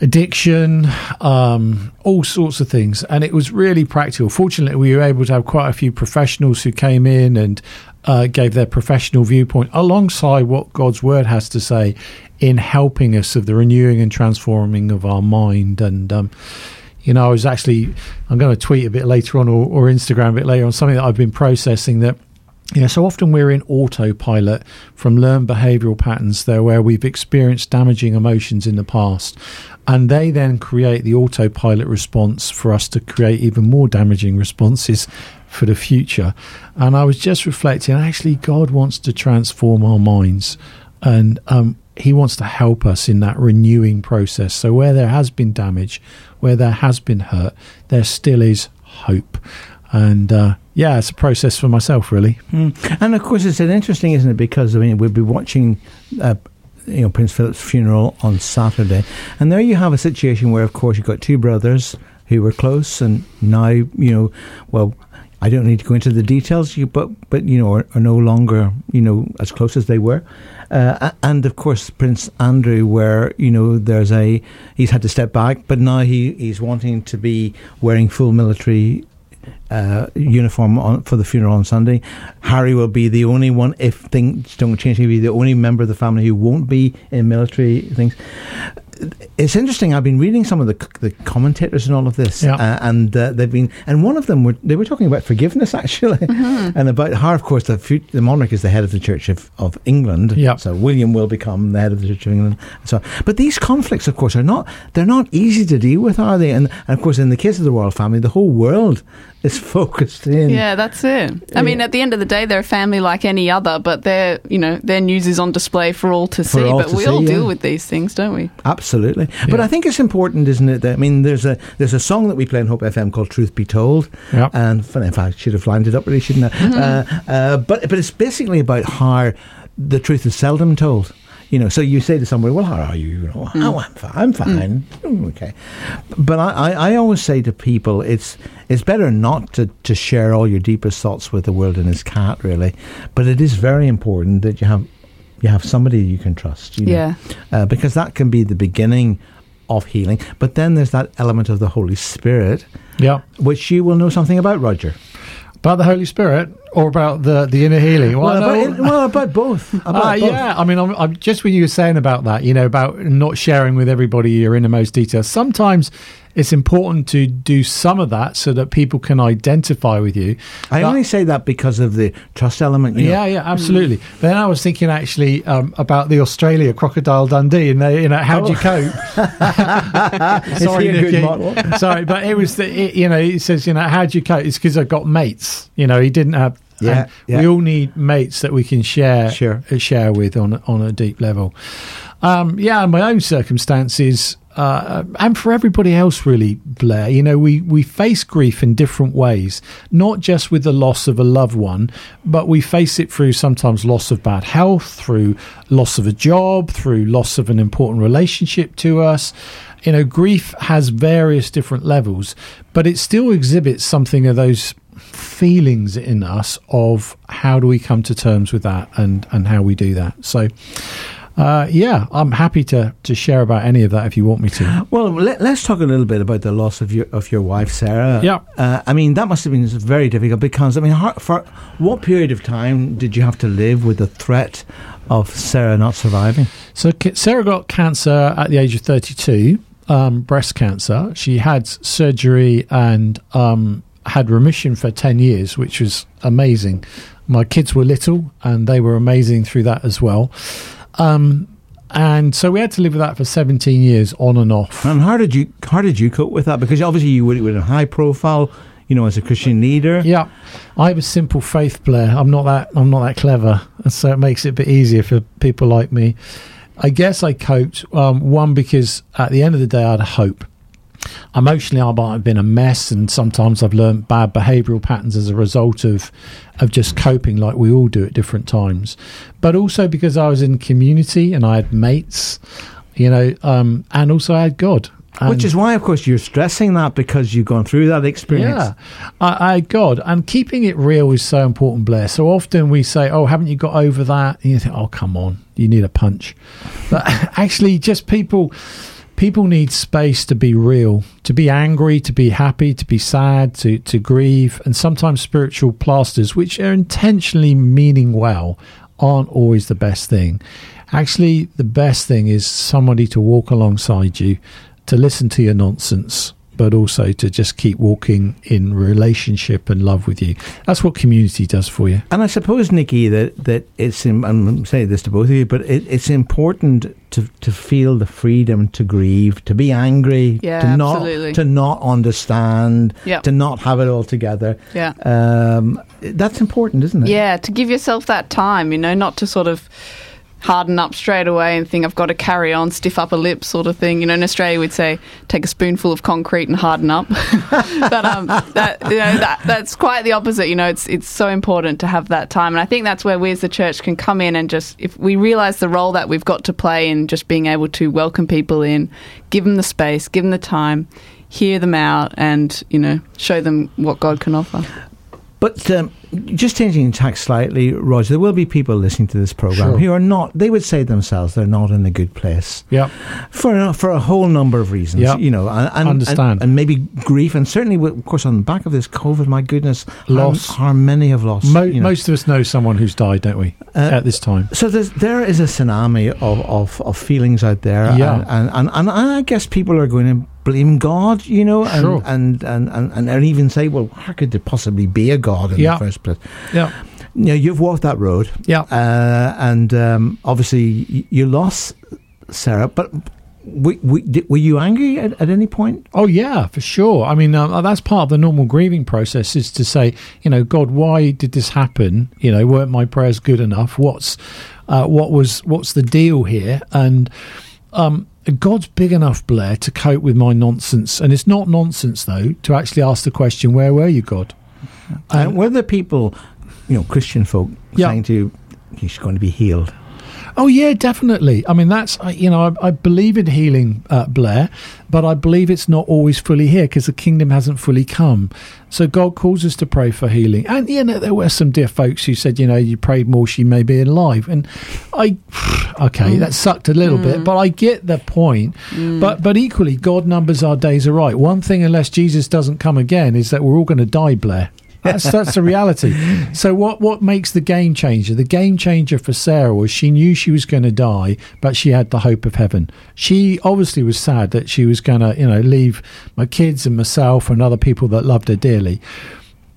addiction, um, all sorts of things. And it was really practical. Fortunately, we were able to have quite a few professionals who came in and uh, gave their professional viewpoint alongside what God's word has to say in helping us of the renewing and transforming of our mind. And, um, you know, I was actually, I'm going to tweet a bit later on or, or Instagram a bit later on something that I've been processing that you know, so often we're in autopilot from learned behavioral patterns there where we've experienced damaging emotions in the past. And they then create the autopilot response for us to create even more damaging responses for the future. And I was just reflecting, actually, God wants to transform our minds. and um, He wants to help us in that renewing process. So where there has been damage, where there has been hurt, there still is hope. And uh, yeah, it's a process for myself, really. Mm. And of course, it's an interesting, isn't it? Because I mean, we'll be watching. Uh, you know Prince Philip's funeral on Saturday, and there you have a situation where, of course, you've got two brothers who were close, and now you know, well, I don't need to go into the details, but but you know, are, are no longer you know as close as they were, uh, and of course Prince Andrew, where you know there's a he's had to step back, but now he he's wanting to be wearing full military uh, uniform on, for the funeral on Sunday. Harry will be the only one, if things don't change, he'll be the only member of the family who won't be in military things. It's interesting. I've been reading some of the, the commentators and all of this, Yeah. uh, and uh, they've been, and one of them were they were talking about forgiveness actually, and about how, of course, the fut- the monarch is the head of the Church of, of England. Yeah. So William will become the head of the Church of England. So, but these conflicts, of course, are not they're not easy to deal with, are they? And, and of course, in the case of the royal family, the whole world is focused in. Yeah, that's it. I mean, at the end of the day, they're a family like any other, but their you know their news is on display for all to For see. all But to we see, all yeah. deal with these things, don't we? Absolutely, but Yeah. I think it's important, isn't it? That I mean, there's a there's a song that we play on Hope FM called "Truth Be Told," Yeah. and in fact, I should have lined it up, really, shouldn't I? Uh, uh, but but it's basically about how the truth is seldom told. You know, so you say to somebody, "Well, how are you?" you know, "Oh, I'm fine. I'm fine. Mm, okay." But I, I, I always say to people, it's it's better not to, to share all your deepest thoughts with the world and its cat, really. But it is very important that you have you have somebody you can trust. You know? Yeah. uh, because that can be the beginning of healing. But then there's that element of the Holy Spirit, Yeah. which you will know something about, Roger. About the Holy Spirit or about the, the inner healing? Well, know- about, well, about both. About Uh, both. yeah, I mean, I'm, I'm just when you were saying about that, you know, about not sharing with everybody your innermost details. Sometimes it's important to do some of that so that people can identify with you. I only say that because of the trust element. You know. yeah, yeah, absolutely. But then I was thinking actually um, about the Australia Crocodile Dundee, and they, you know, how'd you cope? Sorry, he a good Nicky. Sorry, but it was the, it, you know, he says, you know, how'd you cope? It's because I've got mates. You know, he didn't have. Yeah, yeah. We all need mates that we can share Sure. uh, share with on a- on a deep level. Um, yeah, in my own circumstances, uh, and for everybody else, really, Blair. You know, we we face grief in different ways, not just with the loss of a loved one, but we face it through sometimes loss of bad health, through loss of a job, through loss of an important relationship to us. You know, grief has various different levels, but it still exhibits something of those feelings in us of how do we come to terms with that and and how we do that. So. Uh, yeah, I'm happy to, to share about any of that if you want me to. Well, let, us talk a little bit about the loss of your of your wife, Sarah. Yeah. Uh, I mean, that must have been very difficult because I mean, how, for what period of time did you have to live with the threat of Sarah not surviving? So Sarah got cancer at the age of 32, um, breast cancer. She had surgery and um, had remission for 10 years, which was amazing. My kids were little and they were amazing through that as well. Um, and so we had to live with that for 17 years on and off. And how did you how did you cope with that? Because obviously you would with a high profile, you know, as a Christian leader. Yeah, I have a simple faith, Blair. I'm not that. I'm not that clever, and so it makes it a bit easier for people like me. I guess I coped. Um, one because at the end of the day, I had hope. Emotionally, I might have been a mess, and sometimes I've learned bad behavioural patterns as a result of of just coping, like we all do at different times. But also because I was in community and I had mates, you know, um, and also I had God. Which is why, of course, you're stressing that because you've gone through that experience. yeah, I, I God, and keeping it real is so important, Blair. So often we say, "Oh, haven't you got over that?" And you think, "Oh, come on, you need a punch." But actually, just people, people need space to be real, to be angry, to be happy, to be sad, to to grieve, and sometimes spiritual plasters, which are intentionally meaning well, aren't always the best thing. Actually, the best thing is somebody to walk alongside you, to listen to your nonsense, but also to just keep walking in relationship and love with you. That's what community does for you. And I suppose, Nikki, that, that it's, im- I'm saying this to both of you, but it, it's important to, to feel the freedom to grieve, to be angry, Yeah, to not absolutely. to not understand, Yep. to not have it all together. Yeah. Um, that's important, isn't it? Yeah, to give yourself that time, you know, not to sort of harden up straight away and think I've got to carry on, stiff upper lip sort of thing. You know, in Australia we'd say take a spoonful of concrete and harden up. but um, that, you know, that, that's quite the opposite. You know, it's it's so important to have that time, and I think that's where we as the church can come in and just if we realise the role that we've got to play in just being able to welcome people in, give them the space, give them the time. Hear them out and you know show them what God can offer. But um, just changing tack slightly, Roger, there will be people listening to this program Sure. who are not. They would say themselves they're not in a good place Yeah. for a, for a whole number of reasons. Yeah. you know, and, and Understand. and, and maybe grief, and certainly, of course, on the back of this COVID, my goodness, how- Loss. How, many have lost? Mo- you know. Most of us know someone who's died, don't we? Uh, at this time. So there is a tsunami of, of, of feelings out there, Yeah. and, and, and, and I guess people are going to blame God, you know, and, Sure. and, and, and, and, and even say, well, how could there possibly be a God in Yeah. the first place? Yeah. You know, you've walked that road, Yeah. uh, and um, obviously you lost Sarah, but w- w- did- were you angry at, at any point? Oh yeah, for sure. I mean, uh, that's part of the normal grieving process is to say, you know, God, why did this happen? You know, weren't my prayers good enough? What's uh, what was what's the deal here? And um, God's big enough, Blair, to cope with my nonsense, and it's not nonsense though to actually ask the question, "Where were you, God?" And were there people, you know, Christian folk, Yeah. saying to you, he's going to be healed? Oh yeah, definitely. I mean, that's you know, I, I believe in healing, uh, Blair, but I believe it's not always fully here because the kingdom hasn't fully come. So God calls us to pray for healing, and you know, there were some dear folks who said, you know, you prayed more, she may be alive, and I, okay, mm. that sucked a little bit, mm. but I get the point. Mm. But but equally, God numbers our days are right. One thing, unless Jesus doesn't come again, is that we're all going to die, Blair. That's that's the reality. So what what makes the game changer? The game changer for Sarah was she knew she was going to die, but she had the hope of heaven. She obviously was sad that she was going to you know leave my kids and myself and other people that loved her dearly,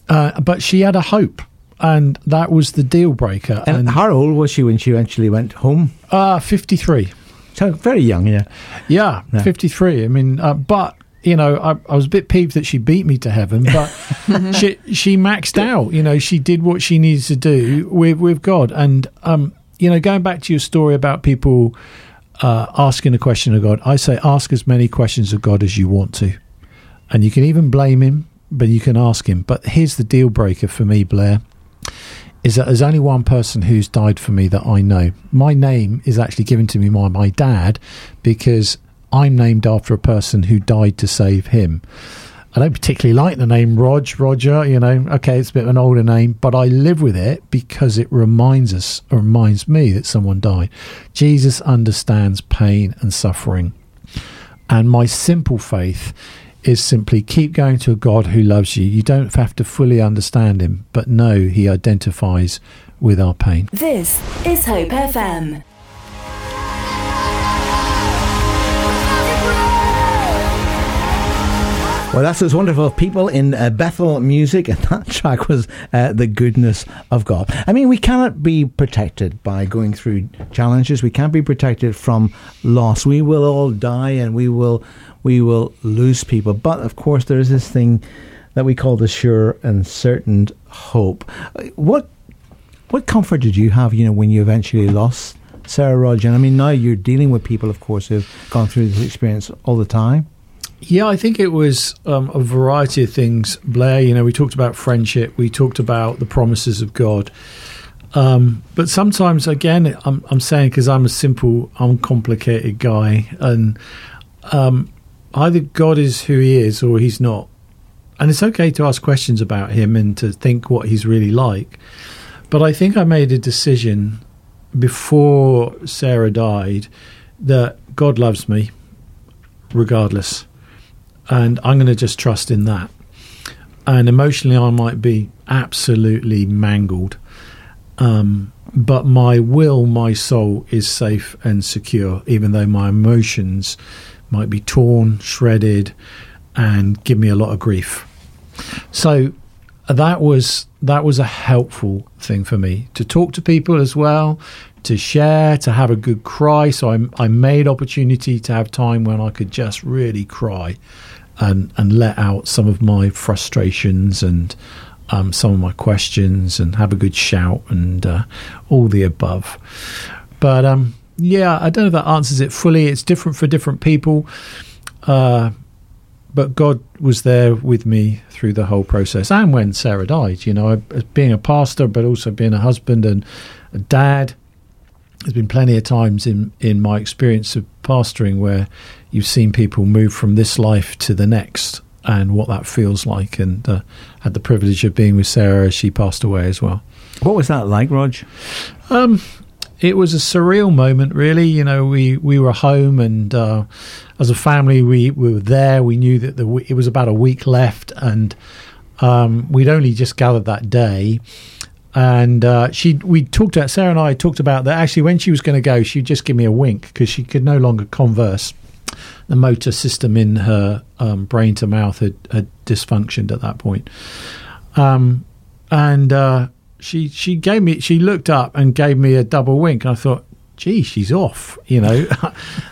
uh, but she had a hope. And that was the deal breaker. And, And, how old was she when she eventually went home? uh, 53. So very young, yeah. Yeah, Yeah. 53. I mean, uh, but you know, I, I was a bit peeved that she beat me to heaven, but she she maxed out. You know, she did what she needs to do with with God. And um, you know, going back to your story about people uh, asking a question of God, I say ask as many questions of God as you want to, and you can even blame him, but you can ask him. But here's the deal breaker for me, Blair. Is that there's only one person who's died for me that I know. My name is actually given to me by my dad because I'm named after a person who died to save him. I don't particularly like the name Rog, Roger, you know, okay, it's a bit of an older name, but I live with it because it reminds us, or reminds me that someone died. Jesus understands pain and suffering. And my simple faith is simply keep going to a God who loves you. You don't have to fully understand him, but know he identifies with our pain. This is Hope FM. Well, that's those wonderful people in uh, Bethel music, and that track was uh, The Goodness of God. I mean, we cannot be protected by going through challenges. We can't be protected from loss. We will all die and we will, we will lose people. But of course, there is this thing that we call the sure and certain hope. Uh, What, what comfort did you have, you know, when you eventually lost Sarah Roger? I mean, now you're dealing with people, of course, who've gone through this experience all the time. Yeah, I think it was um, a variety of things, Blair. You know, we talked about friendship, we talked about the promises of God. Um, but sometimes, again, I'm, I'm saying because I'm a simple, uncomplicated guy, and um, either God is who He is or He's not. And it's okay to ask questions about Him and to think what He's really like. But I think I made a decision before Sarah died that God loves me regardless. And I'm going to just trust in that. And emotionally, I might be absolutely mangled. Um, but my will, my soul is safe and secure, even though my emotions might be torn, shredded, and give me a lot of grief. So that was that was a helpful thing for me to talk to people as well, to share, to have a good cry. So I, I made opportunity to have time when I could just really cry and and let out some of my frustrations and um, some of my questions and have a good shout and uh, all the above. but um, yeah, I don't know if that answers it fully. It's different for different people. Uh, but God was there with me through the whole process, and when Sarah died, you know, being a pastor, but also being a husband and a dad. There's been plenty of times in in my experience of pastoring where you've seen people move from this life to the next, and what that feels like. And uh, had the privilege of being with Sarah as she passed away as well. What was that like, Rog? Um, it was a surreal moment, really. You know, we, we were home, and uh, as a family, we, we were there. We knew that the, it was about a week left, and um, we'd only just gathered that day. And uh, she, we talked about Sarah and I talked about that. Actually, when she was going to go, she'd just give me a wink because she could no longer converse. The motor system in her um, brain to mouth had, had dysfunctioned at that point. Um, and uh, she she gave me she looked up and gave me a double wink and I thought gee she's off you know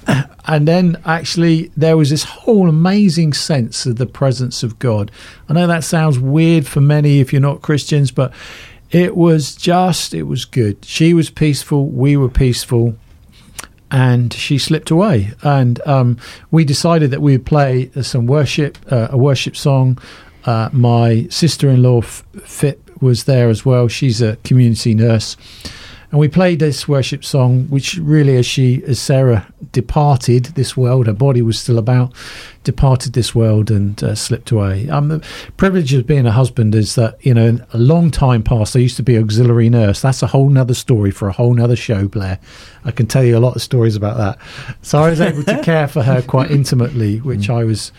and then actually there was this whole amazing sense of the presence of God I know that sounds weird for many if you're not Christians but it was just it was good she was peaceful we were peaceful and she slipped away. And um, we decided that we would play some worship, uh, a worship song. Uh, my sister-in-law F- Fit was there as well. She's a community nurse, and we played this worship song, which really, as she, as Sarah departed this world, her body was still about, departed this world and uh, slipped away. Um, the privilege of being a husband is that you know, a long time past, I used to be auxiliary nurse. That's a whole nother story for a whole nother show, Blair. I can tell you a lot of stories about that. So I was able to care for her quite intimately, which I was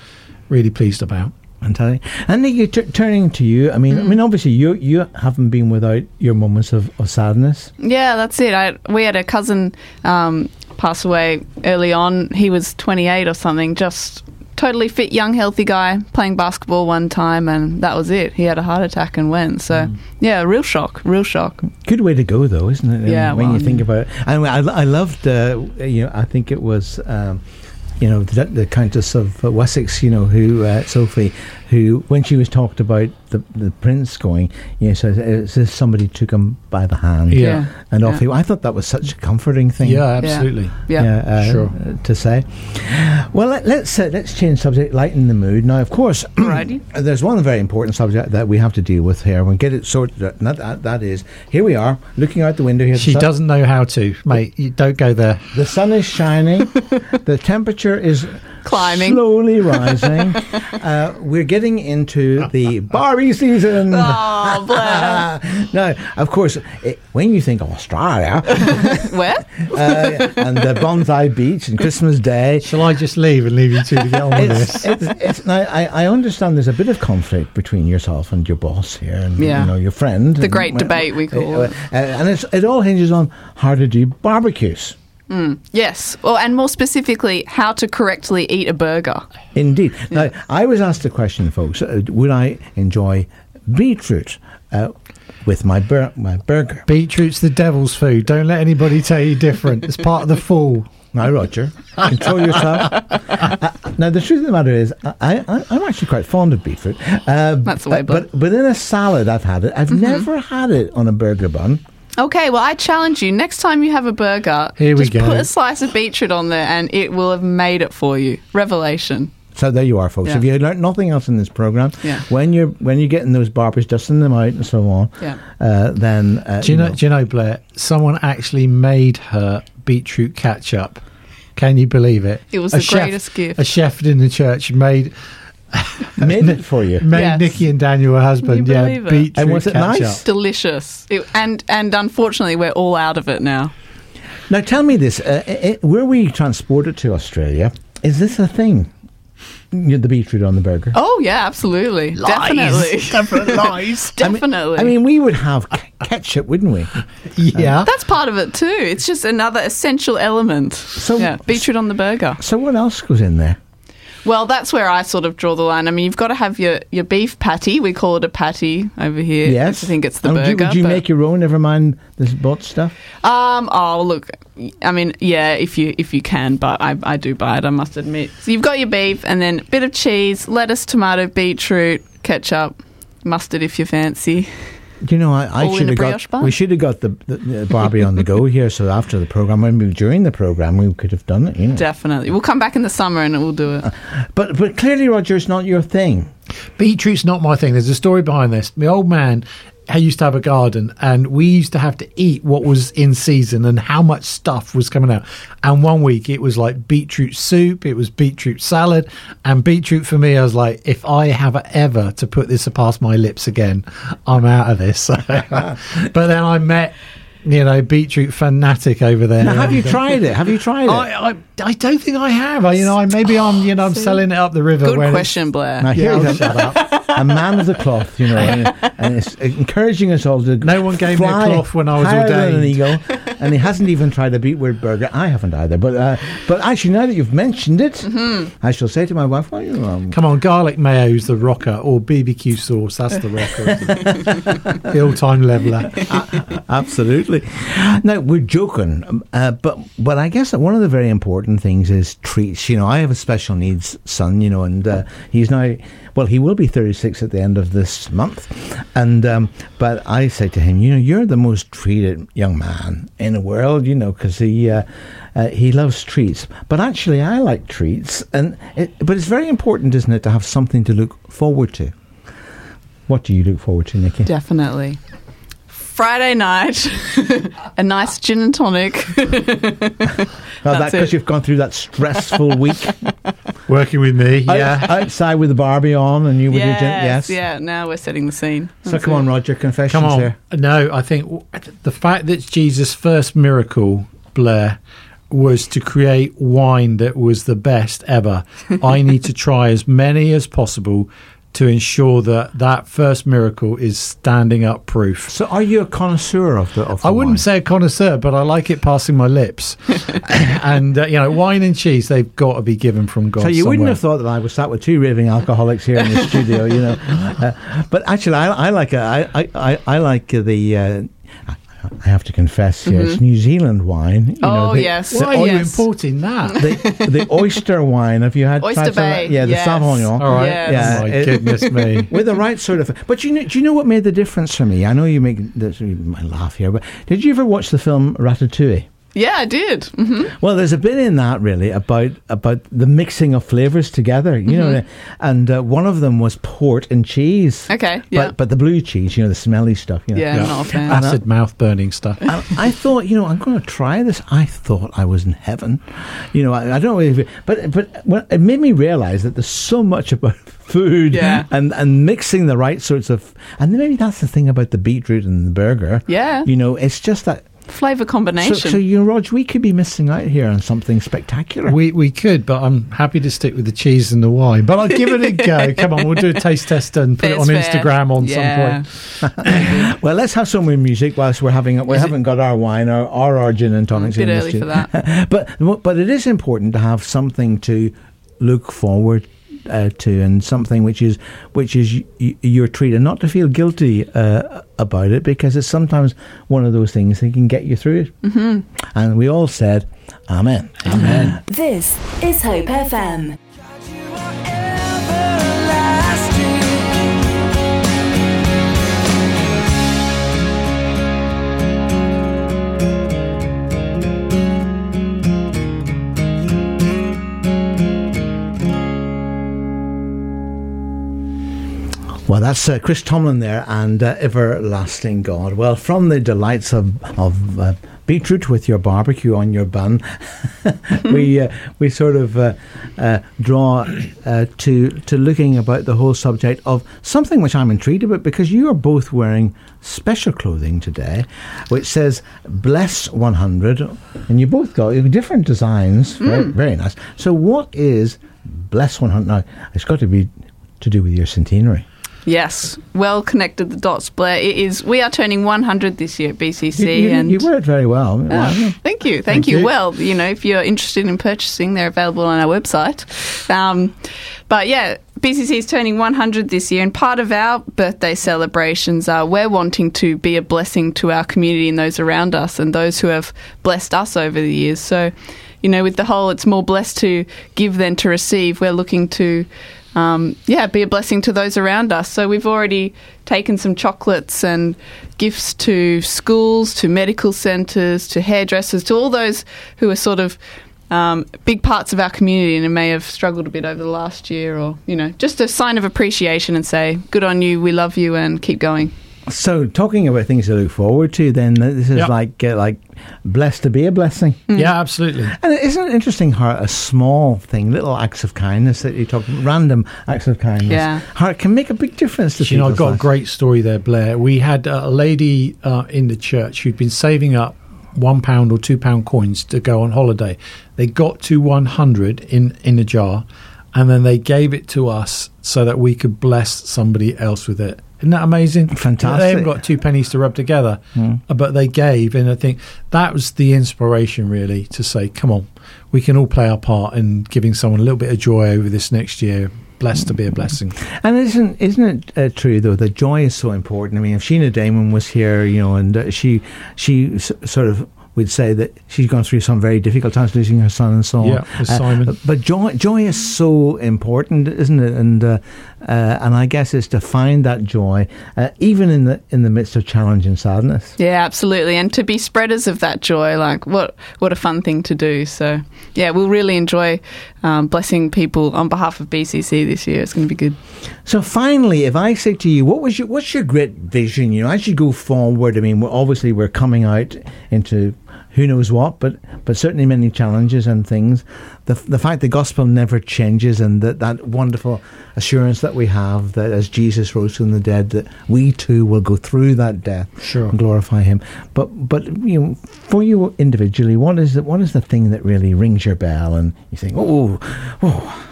really pleased about. Fantastic. And Nikki, t- turning to you, I mean, I mean, obviously, you you haven't been without your moments of, of sadness. Yeah, that's it. I, we had a cousin um, pass away early on. He was 28 or something, just totally fit, young, healthy guy playing basketball one time, and that was it. He had a heart attack and went. So, yeah, real shock, real shock. Good way to go, though, isn't it? Yeah, when well, you think about it, and I, I loved, uh, you know, I think it was. Um, you know the, the Countess of Wessex, you know who uh, Sophie, who when she was talked about the the prince going, you know, so it's as somebody took him by the hand, Yeah. and off Yeah. he. I thought that was such a comforting thing. Yeah, absolutely. Yeah. uh, Sure. uh, to say. Well, let, let's uh, let's change subject, lighten the mood. Now, of course, Alrighty. there's one very important subject that we have to deal with here. We'll get it sorted. out. And that, that, that is, here we are, looking out the window here. She doesn't know how to, mate. You don't go there. The sun is shining. the temperature is Climbing. slowly rising. uh, we're getting into the Barbie season. Oh, Blair. now, of course, it, when you think of Australia Where? uh, and the Bondi Beach and Christmas Day, Shall I just leave and leave you two to get on with it's, this? it's, it's, now, I, I understand there's a bit of conflict between yourself and your boss here, and Yeah. you know your friend. The and- great debate, we call uh, it. uh, and it's, it all hinges on how to do barbecues. Yes. Well, and more specifically, how to correctly eat a burger. Indeed. Now, I was asked a question, folks. Uh, would I enjoy beetroot uh, with my bur- my burger? Beetroot's the devil's food. Don't let anybody tell you different. It's part of the fall. Now, Roger, control yourself. Uh, now, the truth of the matter is, I, I, I'm actually quite fond of beetroot. Uh, That's the way, but, but but in a salad, I've had it. I've Mm-hmm. never had it on a burger bun. Okay, well, I challenge you. Next time you have a burger, Here we just go. put a slice of beetroot on there, and it will have made it for you. Revelation. So there you are, folks. Yeah. If you learned nothing else in this program, Yeah. when you're when you're getting those barbers, dusting them out and so on, Yeah. uh, then uh, Do you know? Do you know, Blair? Someone actually made her beetroot ketchup. Can you believe it? It was A the chef- greatest gift. A chef in the church made made it for you. made Yes. Nikki and Daniel, her husband, You yeah, believe it? beetroot And was it ketchup. nice? Delicious. It, and and unfortunately, we're all out of it now. Now, tell me this: uh, uh, were we transported to Australia? Is this a thing? The beetroot on the burger. Oh yeah, absolutely, definitely, Definitely lies. definitely. I mean, we would have k- ketchup, wouldn't we? Yeah. that's part of it too. It's just another essential element. So- yeah, beetroot on the burger. So what else goes in there? Well, that's where I sort of draw the line. I mean, you've got to have your, your beef patty. We call it a patty over here. Yes, I think it's the And would burger. you, would you make your own? Never mind this bought stuff. Um. Oh, look. I mean, yeah, if you if you can, but I, I do buy it. I must admit. So you've got your beef, and then a bit of cheese, lettuce, tomato, beetroot, ketchup, mustard if you fancy. You know, I, I should have got bun? we should have got the, the, the Barbie on the go here. So after the program, maybe during the program, we could have done it. You know, Definitely. We'll come back in the summer and we'll do it. Uh, but but clearly, Roger, it's not your thing. Beetroot's not my thing. There's a story behind this. My old man I used to have a garden, and we used to have to eat what was in season and how much stuff was coming out. And one week it was like beetroot soup, it was beetroot salad, and beetroot for me, I was like, if I have ever to put this past my lips again, I'm out of this. but then I met. You know, beetroot fanatic over there. Now, have you tried it? Have you tried it? I, I, I don't think I have. I, you know, I, maybe I'm, you know, I'm selling it up the river. Good when it's- question, Blair. now Yeah, here's I'll shut up. a man of the cloth, you know, and, and it's encouraging us all to. No one gave me a cloth when I was than an ordained. eagle, and he hasn't even tried a beetroot burger. I haven't either. But uh, but actually, now that you've mentioned it, Mm-hmm. I shall say to my wife, "Well, you um, Come on, garlic mayo's the rocker, or BBQ sauce, that's the rocker. the all time leveler. Absolutely. Now we're joking, um, uh, but but I guess that one of the very important things is treats. You know, I have a special needs son. You know, and uh, he's now well, he will be thirty six at the end of this month, and um, but I say to him, you know, you're the most treated young man in the world. You know, because he. Uh, uh, he loves treats, but actually, I like treats, and it, but it's very important, isn't it, to have something to look forward to. What do you look forward to, Nikki? Definitely. Friday night, a nice gin and tonic. Well, that That's because it. you've gone through that stressful week. Working with me, Out- yeah. outside with the Barbie on, and you with your gin- yes. Yeah, now we're setting the scene. So That's come it. on, Roger, confessions Come on. here. No, I think w- the fact that Jesus' first miracle, Blair, was to create wine that was the best ever. I need to try as many as possible to ensure that that first miracle is standing up proof. So, are you a connoisseur of the? Of the I wouldn't wine? say a connoisseur, but I like it passing my lips. and uh, you know, wine and cheese, they've got to be given from God. So you wouldn't have thought that I was sat with two raving alcoholics here in the studio, you know. Uh, but actually, I, I like a, I, I, I, I like the. Uh, I have to confess here, it's New Zealand wine. You know, Mm-hmm. Oh, the, yes. the, Why are you importing that? the, the oyster wine. Have you had Oyster tried some of Bay, that? Yeah, the yes. Sauvignon. All right. Yes. Yeah, oh my it- goodness me. with the right sort of. But you know, do you know what made the difference for me? I know you make this. You might laugh here, but did you ever watch the film Ratatouille? Yeah, I did. hmm Well, there's a bit in that really about about the mixing of flavors together, you know, and uh, one of them was port and cheese. Mm-hmm. Okay, yeah. but but the blue cheese, you know, the smelly stuff. You know. Yeah, I'm not a fan. Acid mouth burning stuff. And I thought, you know, I'm going to try this. I thought I was in heaven, you know. I, I don't know, if it, but but when, it made me realize that there's so much about food Yeah. and and mixing the right sorts of, and maybe that's the thing about the beetroot and the burger. Yeah. you know, it's just that. Flavor combination. so you know, Rog, we could be missing out here on something spectacular. We we could, but I'm happy to stick with the cheese and the wine. But I'll give it a go. Come on, we'll do a taste test and put it on fair. Instagram on yeah. some point. well, let's have some more music whilst we're having. It. We Is haven't got our wine or, or our gin and A tonics. bit in early this for that. but but it is important to have something to look forward uh, to and something which is which is y- y- your treat and not to feel guilty uh, about it because it's sometimes one of those things that can get you through it. Mm-hmm. And we all said, "Amen." Amen. This is Hope FM. Well, that's uh, Chris Tomlin there and uh, Everlasting God. Well, from the delights of, of uh, beetroot with your barbecue on your bun, we uh, we sort of uh, uh, draw uh, to to looking about the whole subject of something which I'm intrigued about because you are both wearing special clothing today, which says "Bless 100," and you both got different designs. Very, very nice. So, what is "Bless 100"? Now, it's got to be to do with your centenary. Yes, well connected the dots, Blair. It is. We are turning 100 this year at BCC, You, you, and you it very well. Oh, thank you, thank, Thank you. you. Well, you know, if you're interested in purchasing, they're available on our website. Um, but yeah, BCC is turning 100 this year, and part of our birthday celebrations are we're wanting to be a blessing to our community and those around us, and those who have blessed us over the years. So, you know, with the whole, it's more blessed to give than to receive. We're looking to um, yeah, be a blessing to those around us. So we've already taken some chocolates and gifts to schools, to medical centres, to hairdressers, to all those who are sort of um, big parts of our community and may have struggled a bit over the last year, or you know, just a sign of appreciation and say, "Good on you, we love you, and keep going." So, talking about things to look forward to, then this is Yep. like uh, like blessed to be a blessing. Yeah, absolutely. And isn't it interesting how a small thing, little acts of kindness that you talk, random acts of kindness, Yeah. how it can make a big difference to You know, I've people's got a great story there, Blair. We had a lady uh, in the church who'd been saving up one pound or two pound coins to go on holiday. They got to 100 in, in a jar and then they gave it to us so that we could bless somebody else with it. Isn't that amazing? Fantastic. They haven't got two pennies to rub together, uh, but they gave. And I think that was the inspiration, really, to say, come on, we can all play our part in giving someone a little bit of joy over this next year. Blessed to be a blessing. And isn't isn't it uh, true though that joy is so important? I mean, if Sheena Damon was here, you know, and uh, she she s- sort of would say that she's gone through some very difficult times, losing her son and so on. Yeah, with Simon. but joy joy is so important, isn't it? And uh, uh, and I guess it's to find that joy uh, even in the in the midst of challenge and sadness. Yeah, absolutely. And to be spreaders of that joy, like what what a fun thing to do. So yeah, we'll really enjoy um, blessing people on behalf of BCC this year. It's going to be good. So finally, if I say to you, what was your what's your great vision? You know, as you go forward, I mean, we're, obviously we're coming out into who knows what, but but certainly many challenges and things. The the fact the gospel never changes, and that that wonderful assurance that we have that as Jesus rose from the dead, that we too will go through that death Sure. and glorify Him. But but you know, for you individually, what is the, what is the thing that really rings your bell, and you think, oh, oh.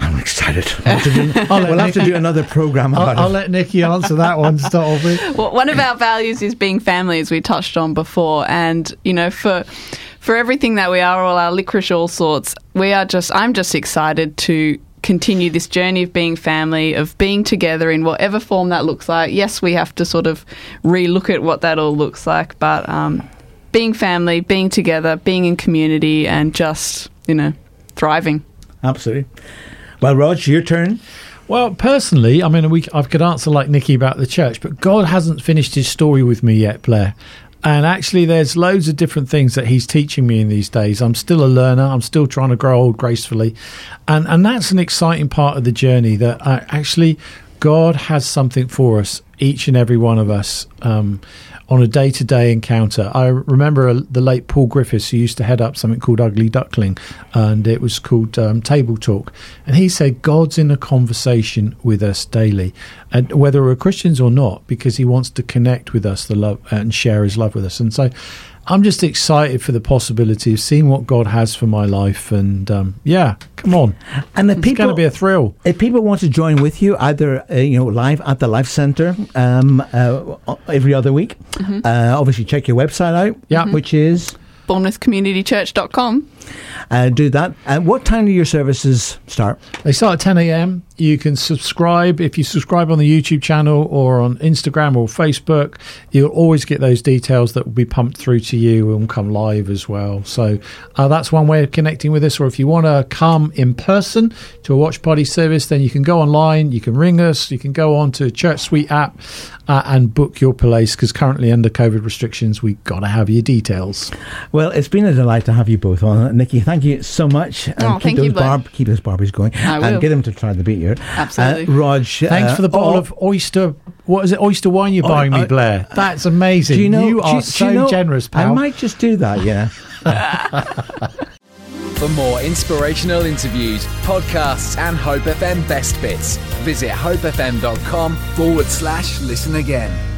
I'm excited. We'll have to do, I'll we'll have to do another program about I'll, I'll let Nikki answer that one to start off with. Well, one of our values is being family, as we touched on before, and you know, for for everything that we are, all our licorice, all sorts, we are just. I'm just excited to continue this journey of being family, of being together in whatever form that looks like. Yes, we have to sort of re-look at what that all looks like, but um, being family, being together, being in community, and just you know, thriving. Absolutely. Well, Rog, your turn. Well, personally, I mean, we, I could answer like Nikki about the church, but God hasn't finished his story with me yet, Blair. And actually, there's loads of different things that he's teaching me in these days. I'm still a learner. I'm still trying to grow old gracefully. And, and that's an exciting part of the journey that I actually God has something for us, each and every one of us, um, on a day to day encounter. I remember uh, the late Paul Griffiths, who used to head up something called Ugly Duckling, and it was called um, Table Talk. And he said, God's in a conversation with us daily, and whether we're Christians or not, because he wants to connect with us the love and share his love with us. And so I'm just excited for the possibility of seeing what God has for my life. And um, yeah, come on. And the It's people going to be a thrill. If people want to join with you, either uh, you know live at the Life Centre um, uh, every other week, uh, obviously check your website out, Yeah. which is BournemouthCommunityChurch.com. uh, do that. And what time do your services start? They start at 10 a.m. You can subscribe. If you subscribe on the YouTube channel or on Instagram or Facebook, you'll always get those details that will be pumped through to you and come live as well. So uh, that's one way of connecting with us. Or if you want to come in person to a watch party service, then you can go online, you can ring us, you can go on to Church Suite app uh, and book your place because currently under COVID restrictions, we've got to have your details. Well, it's been a delight to have you both on, Nikki. Thank you so much. And Oh, keep thank those you, barb, keep those Barbies going, I and get them to try the beat here. Absolutely. Uh, Rog, Thanks uh, for the bottle oh, of oyster. What is it? Oyster wine you're Oh, buying me, Blair. That's amazing. Do you know? you are do so you know- generous, pal. I might just do that. Yeah. For more inspirational interviews, podcasts, and Hope FM best bits, visit hopefm.com forward slash listen again.